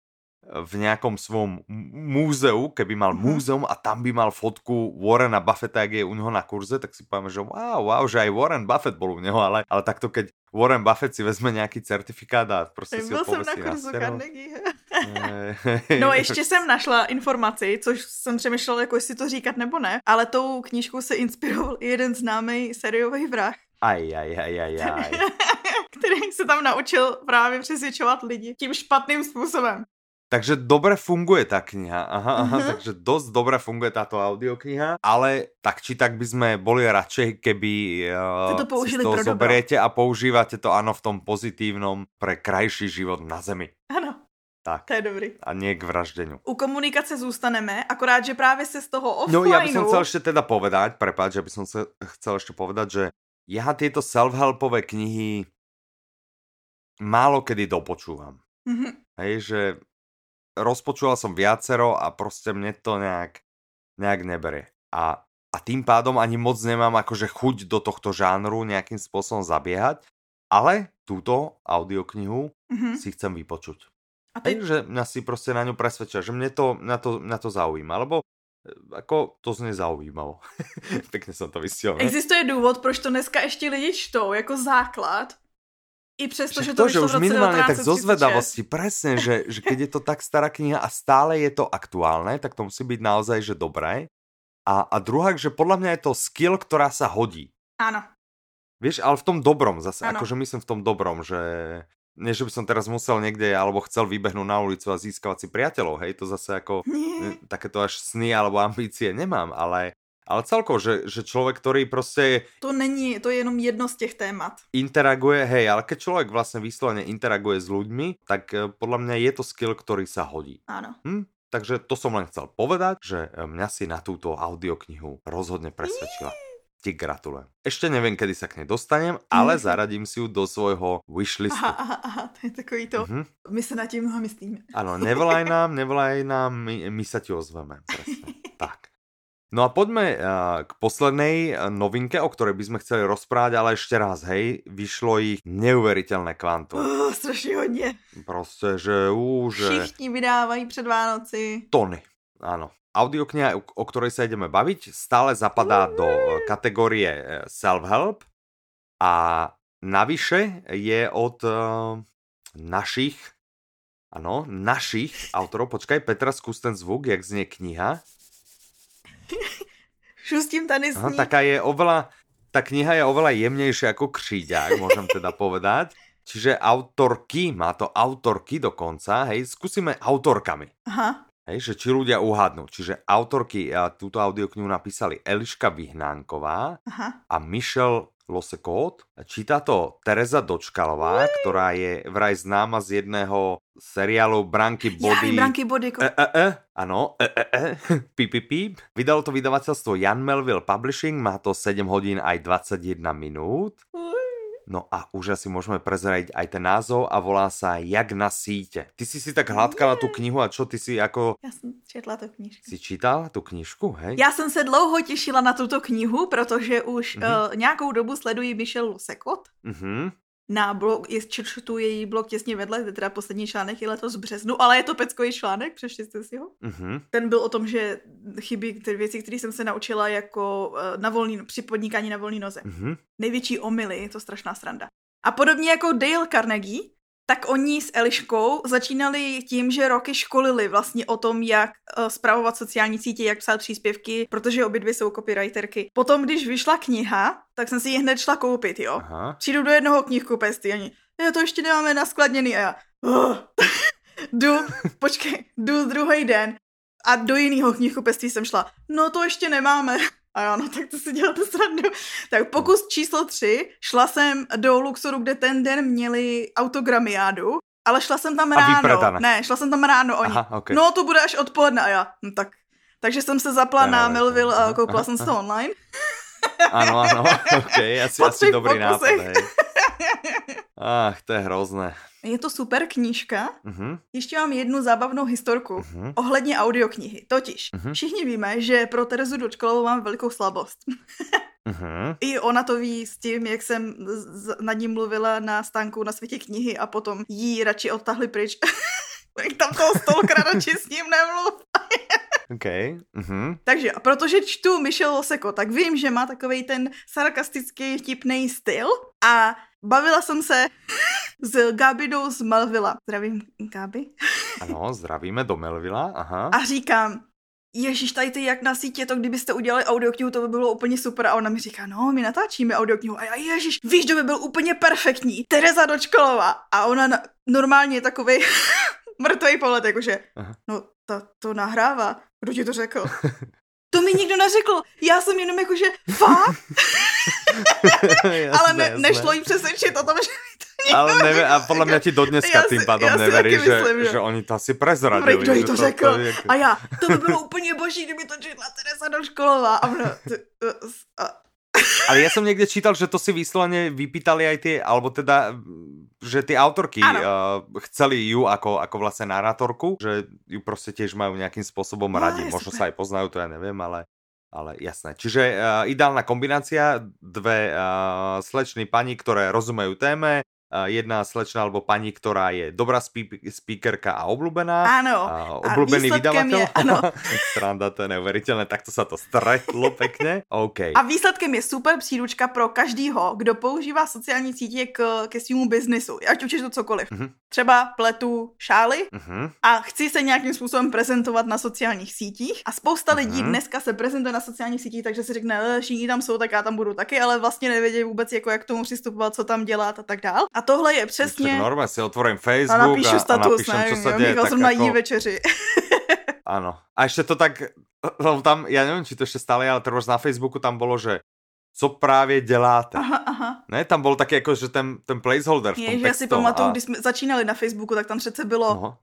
v nejakom svom múzeu, keby mal Mhm. múzeum a tam by mal fotku Warrena Buffetta, jak je u neho na kurze, tak si povieme, že wow, wow, že aj Warren Buffett bol u neho, ale, ale takto keď Warren Buffett si vezme nejaký certifikát a prostě si ho jsem na povesí na kurzu. Carnegie. Eh, No ještě jsem našla informaci, což jsem přemýšlela, jako jestli to říkat nebo ne, ale tou knížkou se inspiroval i jeden známý sériový vrah, Aj, aj, aj, aj, aj. který se tam naučil právě přesvědčovat lidi tím špatným způsobem. Takže dobre funguje tá kniha. Aha, aha, Mhm. takže dosť dobre funguje táto audiokniha, ale tak či tak by sme boli radšej, keby uh, to použili si dobro. zoberiete a používate to áno v tom pozitívnom pre krajší život na zemi. Ano, Tak. to je dobrý. A nie k vraždeniu. U komunikace zůstaneme, akorát, že právě se z toho No ja by som chcel ešte teda povedať, prepáč, ja by som sa chcel ešte povedať, že ja tieto self-helpové knihy málo kedy dopočúvam. Mhm. Hej, že rozpočúval som viacero a proste mne to nejak, nejak nebere. A, a tým pádom ani moc nemám akože chuť do tohto žánru nejakým spôsobom zabiehať, ale túto audioknihu Mhm. si chcem vypočuť. A teď Hej, že mňa si proste na ňu presvedčia, že mne to, na to, na to zaujíma, lebo e, ako to znie zaujímavo. Pekne som to ne? Existuje důvod, proč to dneska ještě lidi čtou jako základ, i přesto, že to, že už minimálne tak zo 1936. zvedavosti, presne, že, že keď je to tak stará kniha a stále je to aktuálne, tak to musí byť naozaj, že dobré. A, a druhá, že podľa mňa je to skill, ktorá sa hodí. Ano. Vieš, ale v tom dobrom zase, Áno. akože myslím v tom dobrom, že nie, že by som teraz musel niekde, alebo chcel vybehnúť na ulicu a získavať si priateľov, hej, to zase ako Nie. takéto až sny alebo ambície nemám, ale, ale celkovo, že, že človek, ktorý prostě To není, to je jenom jedno z těch témat. interaguje, hej, ale keď človek vlastne vyslovene interaguje s ľuďmi, tak eh, podľa mňa je to skill, ktorý sa hodí. Ano. Hm? Takže to som len chcel povedať, že eh, mňa si na túto audioknihu rozhodne presvedčila. Ti gratulujem. Ešte neviem, kedy sa k nej dostanem, ale zaradím si ju do svojho wishlistu. Aha, aha, aha, to je takový to. Mhm. My se nad tím mnoho myslíme. Áno, nevolaj nám, nevolaj nám, my, my sa ti ozveme. Presne. tak. No a poďme uh, k poslednej uh, novinke, o ktorej by sme chceli rozprávať, ale ešte raz, hej, vyšlo ich neuveriteľné kvantum. Oh, strašně hodně. Proste, že ú, že Všichni vydávají před Vánoci. tony. Áno. Audiokniha, o- o ktorej sa ideme baviť, stále zapadá do eh, kategórie eh, self-help a navyše je od uh, našich, ano, našich autorov, počkaj, Petra, skús ten zvuk, jak znie kniha. Šustím tady Aha, sní. taká je oveľa, tá kniha je oveľa jemnejšia ako kříďák, môžem teda povedať. Čiže autorky, má to autorky dokonca, hej, skúsime autorkami. Aha. Hej, že či ľudia uhádnu. Čiže autorky a túto audioknihu napísali Eliška Vyhnánková Aha. a Michel Losekot. Číta to Tereza Dočkalová, ktorá je vraj známa z jedného seriálu Branky Body. branky body. Ko... E, e, e, ano, e, e, e, pip, pip, pip. Vydalo to vydavateľstvo Jan Melville Publishing, má to 7 hodín aj 21 minút. No a už asi môžeme prezradiť aj ten názov a volá sa Jak na síte. Ty si si tak hladkala tú knihu a čo ty si ako... Já jsem četla tu knížku. Si čítal tu knižku, hej? Já jsem se dlouho těšila na tuto knihu, protože už Mhm. uh, nějakou dobu sleduji Michelle Lusekot. Mhm. Na blog, je, čtu její blog těsně vedle, kde teda poslední článek je letos v březnu, ale je to peckový článek, přešli jste si ho? Mhm. Ten byl o tom, že chybí ty věci, které jsem se naučila jako uh, na volný, při podnikání na volný noze. Mhm. Největší omily, je to strašná sranda. A podobně jako Dale Carnegie, tak oni s Eliškou začínali tím, že roky školili vlastně o tom, jak uh, spravovat sociální sítě, jak psát příspěvky, protože obě dvě jsou copywriterky. Potom, když vyšla kniha, tak jsem si ji hned šla koupit, jo. Aha. Přijdu do jednoho knihkupectví, oni, já to ještě nemáme naskladněný a já, oh. jdu, počkej, jdu druhý den a do jiného knihkupectví jsem šla, no to ještě nemáme. A já, no tak to si děláte srandu. Tak pokus číslo tři, šla jsem do Luxoru, kde ten den měli autogramiádu, ale šla jsem tam A ráno. vypredané. Ne, šla jsem tam ráno, oni, Aha, ok. no to bude až odpoledne a já, no tak. Takže jsem se zapla je na. Melville a koupila aha, jsem si to online. Áno, áno, ok, asi, asi dobrý nápad, pokusech. hej. Ach, to je hrozné. Je to super knížka. Mhm. Ještě mám jednu zábavnou historku Mhm. ohledně audioknihy. Totiž, Mhm. všichni víme, že pro Terezu Dočkalovou mám velikou slabost. Mhm. I ona to ví s tím, jak jsem z- nad ní mluvila na stánku na světě knihy a potom jí radši odtahli pryč. jak tam toho stolkra radši s ním nemluv. OK. Mhm. Takže, protože čtu Michelle Loseko, tak vím, že má takový ten sarkastický, vtipný styl a bavila jsem se s Gabidou z Melvilla. Zdravím, Gabi. Ano, zdravíme do Melvila, aha. A říkám, Ježíš, tady ty jak na sítě, to kdybyste udělali audioknihu, to by bylo úplně super. A ona mi říká, no, my natáčíme audioknihu. A já, ježíš, víš, kdo by byl úplně perfektní? Tereza Dočkalová. A ona na, normálně je takovej mrtvej pohled, jakože, Aha. no, to, to nahrává. Kdo ti to řekl? To mi nikdo neřekl. Já jsem jenom jakože, fakt? Jasné, Ale ne, jasné. nešlo jí přesvědčit o tom, že to Ale neve, a podľa mňa ti do dneska Já si- tým pádom neverí, že, myslím, že- že oni to asi prezradili. Kdo jí že to řekl? je- A já, to by bylo úplně boží, kdyby to četla Teresa Doškolová. A ona, ty, a, Ale ja som niekde čítal, že to si vyslovene vypýtali aj tie, alebo teda, že tie autorky uh, chceli ju ako, ako vlastne narátorku, že ju proste tiež majú nejakým spôsobom No, radi. Možno super. sa aj poznajú, to ja neviem, ale, ale jasné. Čiže uh, ideálna kombinácia, dve uh, slečny pani, ktoré rozumejú téme, uh, jedna slečna alebo pani, ktorá je dobrá speakerka a obľúbená. Ano. A A obľúbený výsledkem vydavateľ. je- ano. Sranda, to je neuveriteľné, takto sa to stretlo pekne. OK. A výsledkem je super příručka pro každýho, kdo používá sociální sítě k, ke svému biznesu, ať už je to cokoliv. Mhm. Třeba pletu šály Mhm. a chci se nějakým způsobem prezentovat na sociálních sítích a spousta lidí Mhm. dneska se prezentuje na sociálních sítích, takže si řekne, "Eh, všichni tam jsou, tak já tam budu taky, ale vlastně nevědí vůbec, jako jak k tomu přistupovat, co tam dělat a tak dál. A tohle je Přesně. Normálně si otvorím A Facebook napíšu a, a status, napíšem, čo nevím, sa jo, deje. Michal Tak zrovna jí večeři. áno. A ešte to tak, tam, ja neviem, či to ešte stále, ale treba na Facebooku tam bolo, že co právě děláte. Aha, aha. Ne, tam byl taky jako, že ten, ten placeholder v tom já si pamatuju, a- když jsme začínali na Facebooku, tak tam přece bylo No.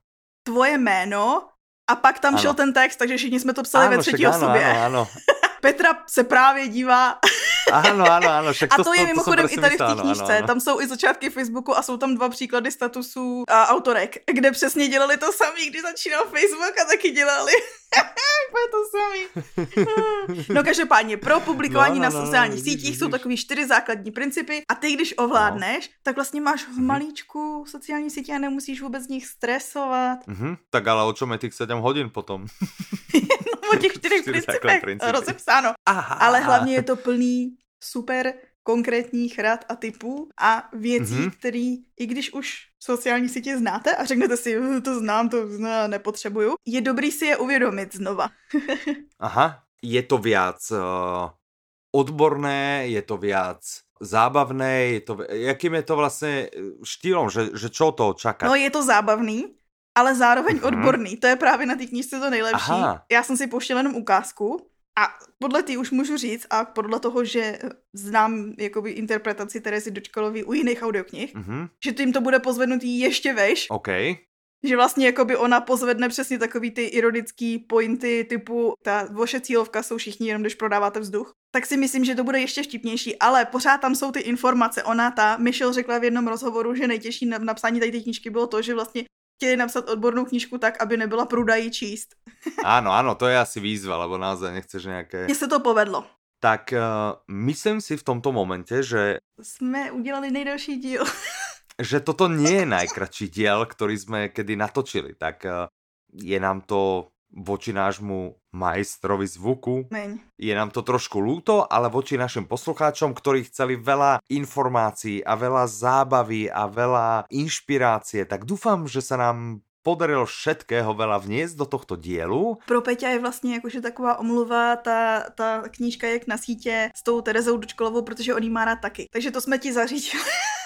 tvoje jméno a pak tam Ano. šel ten text, takže všichni jsme to psali ve Áno, třetí však osobě. áno, áno. Petra se právě dívá. Áno, áno, áno. Však A to, to je to, mimochodem to som i tady v té knížce. áno, áno. Tam jsou i začátky Facebooku a jsou tam dva příklady statusů a autorek, kde přesně dělali to samý, když začínal Facebook a taky dělali. To samý. No každopádně, pro publikování No, na no, no, sociálních vidíš, sítích jsou takový čtyři základní principy a ty, když ovládneš, tak vlastně máš v Mhm. malíčku sociální sítě a nemusíš vůbec z nich stresovat. Mhm, tak ale o čom je tých 7 hodín potom? O těch čtyřech principech principy. rozepsáno. Aha. Ale hlavně je to plný super konkrétních rad a typů a věcí, Mhm. mm-hmm. které, i když už sociální sítě znáte a řeknete si, "Eh, to znám, to znám, nepotřebuju, je dobrý si je uvědomit znova. Aha, je to viac uh, odborné, je to viac zábavné, je to, jakým je to vlastně štýlom, že, že čo to čaká? No je to zábavný, ale zároveň Mhm. odborný. To je právě na té knížce to nejlepší. Aha. Já jsem si pouštěla jenom ukázku a podle ty už můžu říct a podle toho, že znám jakoby interpretaci Terezy Dočkalový u jiných audioknih, Mhm, že tím to bude pozvednutý ještě veš, OK. Že vlastně jakoby ona pozvedne přesně takový ty ironický pointy typu ta vaše cílovka jsou všichni jenom, když prodáváte vzduch. Tak si myslím, že to bude ještě vtipnější, ale pořád tam jsou ty informace. Ona, ta Michelle řekla v jednom rozhovoru, že nejtěžší na napsání tady té knížky bylo to, že vlastně chtěli napsat odbornou knížku tak, aby nebyla pruda jí číst. Áno, áno, to je asi výzva, lebo naozaj nechceš nejaké... Mně se to povedlo. Tak uh, myslím si v tomto momente, že Jsme udělali nejdelší díl. že toto nie je najkračší diel, ktorý sme kedy natočili, tak uh, je nám to voči nášmu majstrovi zvuku, Meň. je nám to trošku lúto, ale voči našim poslucháčom, ktorí chceli veľa informácií a veľa zábavy a veľa inšpirácie, tak dúfam, že sa nám podarilo všetkého veľa vniesť do tohto dielu. Pro Peťa je vlastně jakože taková omluva, ta, ta knížka jak na sítě s tou Terezou Dočkolovou, protože on má rád taky. Takže to jsme ti zařídili.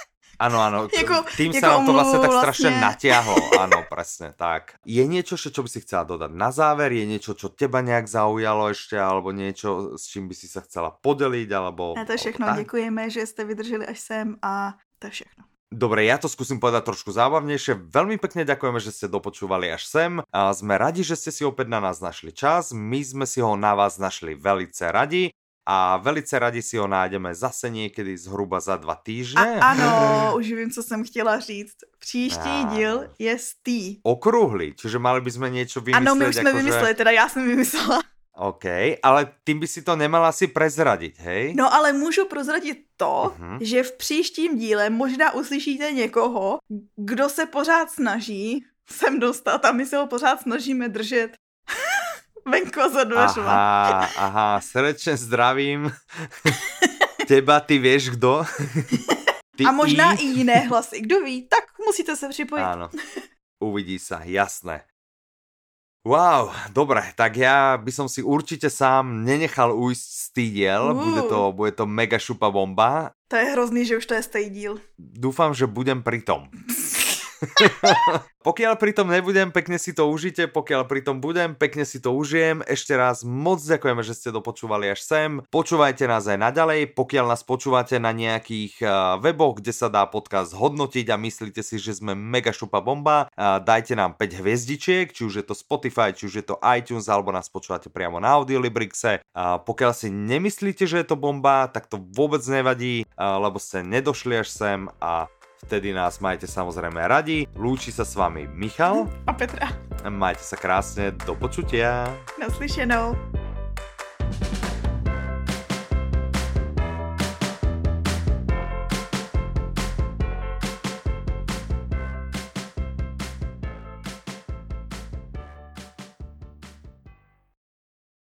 Áno, áno, Jako- tým jako sa nám to vlastne tak omluvu strašne vlastne. natiahlo, áno, presne, tak. Je niečo, čo by si chcela dodať na záver? Je niečo, čo teba nejak zaujalo ešte, alebo niečo, s čím by si sa chcela podeliť, alebo... Ne, to je všechno. tak? Děkujeme, že jste vydrželi až sem a to je všechno. Dobre, ja to skúsim povedať trošku zábavnejšie. Veľmi pekne ďakujeme, že ste dopočúvali až sem. A sme radi, že ste si opäť na nás našli čas. My sme si ho na vás našli velice radi. A velice radi si ho nájdeme zase niekedy zhruba za dva A týždne. ano, už vím, co jsem chtěla říct. Příští Áno. díl je stý. Okrúhly, čiže mali by sme niečo vymyslieť. Ano, my už jsme akože- vymysleli, teda já jsem vymyslela. OK, ale tým by si to nemala si prezradiť, hej? No ale můžu prozradit to, Mhm. že v příštím díle možná uslyšíte někoho, kdo se pořád snaží sem dostat a my se ho pořád snažíme držet venku za dveřma. Aha, aha, srdečne zdravím. Teba, ty vieš kdo? Ty A možná I? i jiné hlasy. Kdo ví, tak musíte se připojit. Áno, uvidí sa, jasné. Wow, dobre, tak ja by som si určite sám nenechal ujsť z tý diel, Uh. bude to, bude to mega šupa bomba. To je hrozný, že už to je stej díl. Dúfam, že budem pri tom. pokiaľ pri tom nebudem, pekne si to užite, pokiaľ pri tom budem, pekne si to užijem. Ešte raz moc ďakujeme, že ste dopočúvali až sem. Počúvajte nás aj naďalej, pokiaľ nás počúvate na nejakých uh, weboch, kde sa dá podcast hodnotiť a myslíte si, že sme mega šupa bomba, uh, dajte nám 5 hviezdičiek, či už je to Spotify, či už je to iTunes, alebo nás počúvate priamo na Audiolibrixe. Pokiaľ si nemyslíte, že je to bomba, tak to vôbec nevadí, uh, lebo ste nedošli až sem a Vtedy nás majte samozrejme radi. Lúči sa s vami Michal. A Petra, Majte sa krásne. Do počutia. naslyšenou.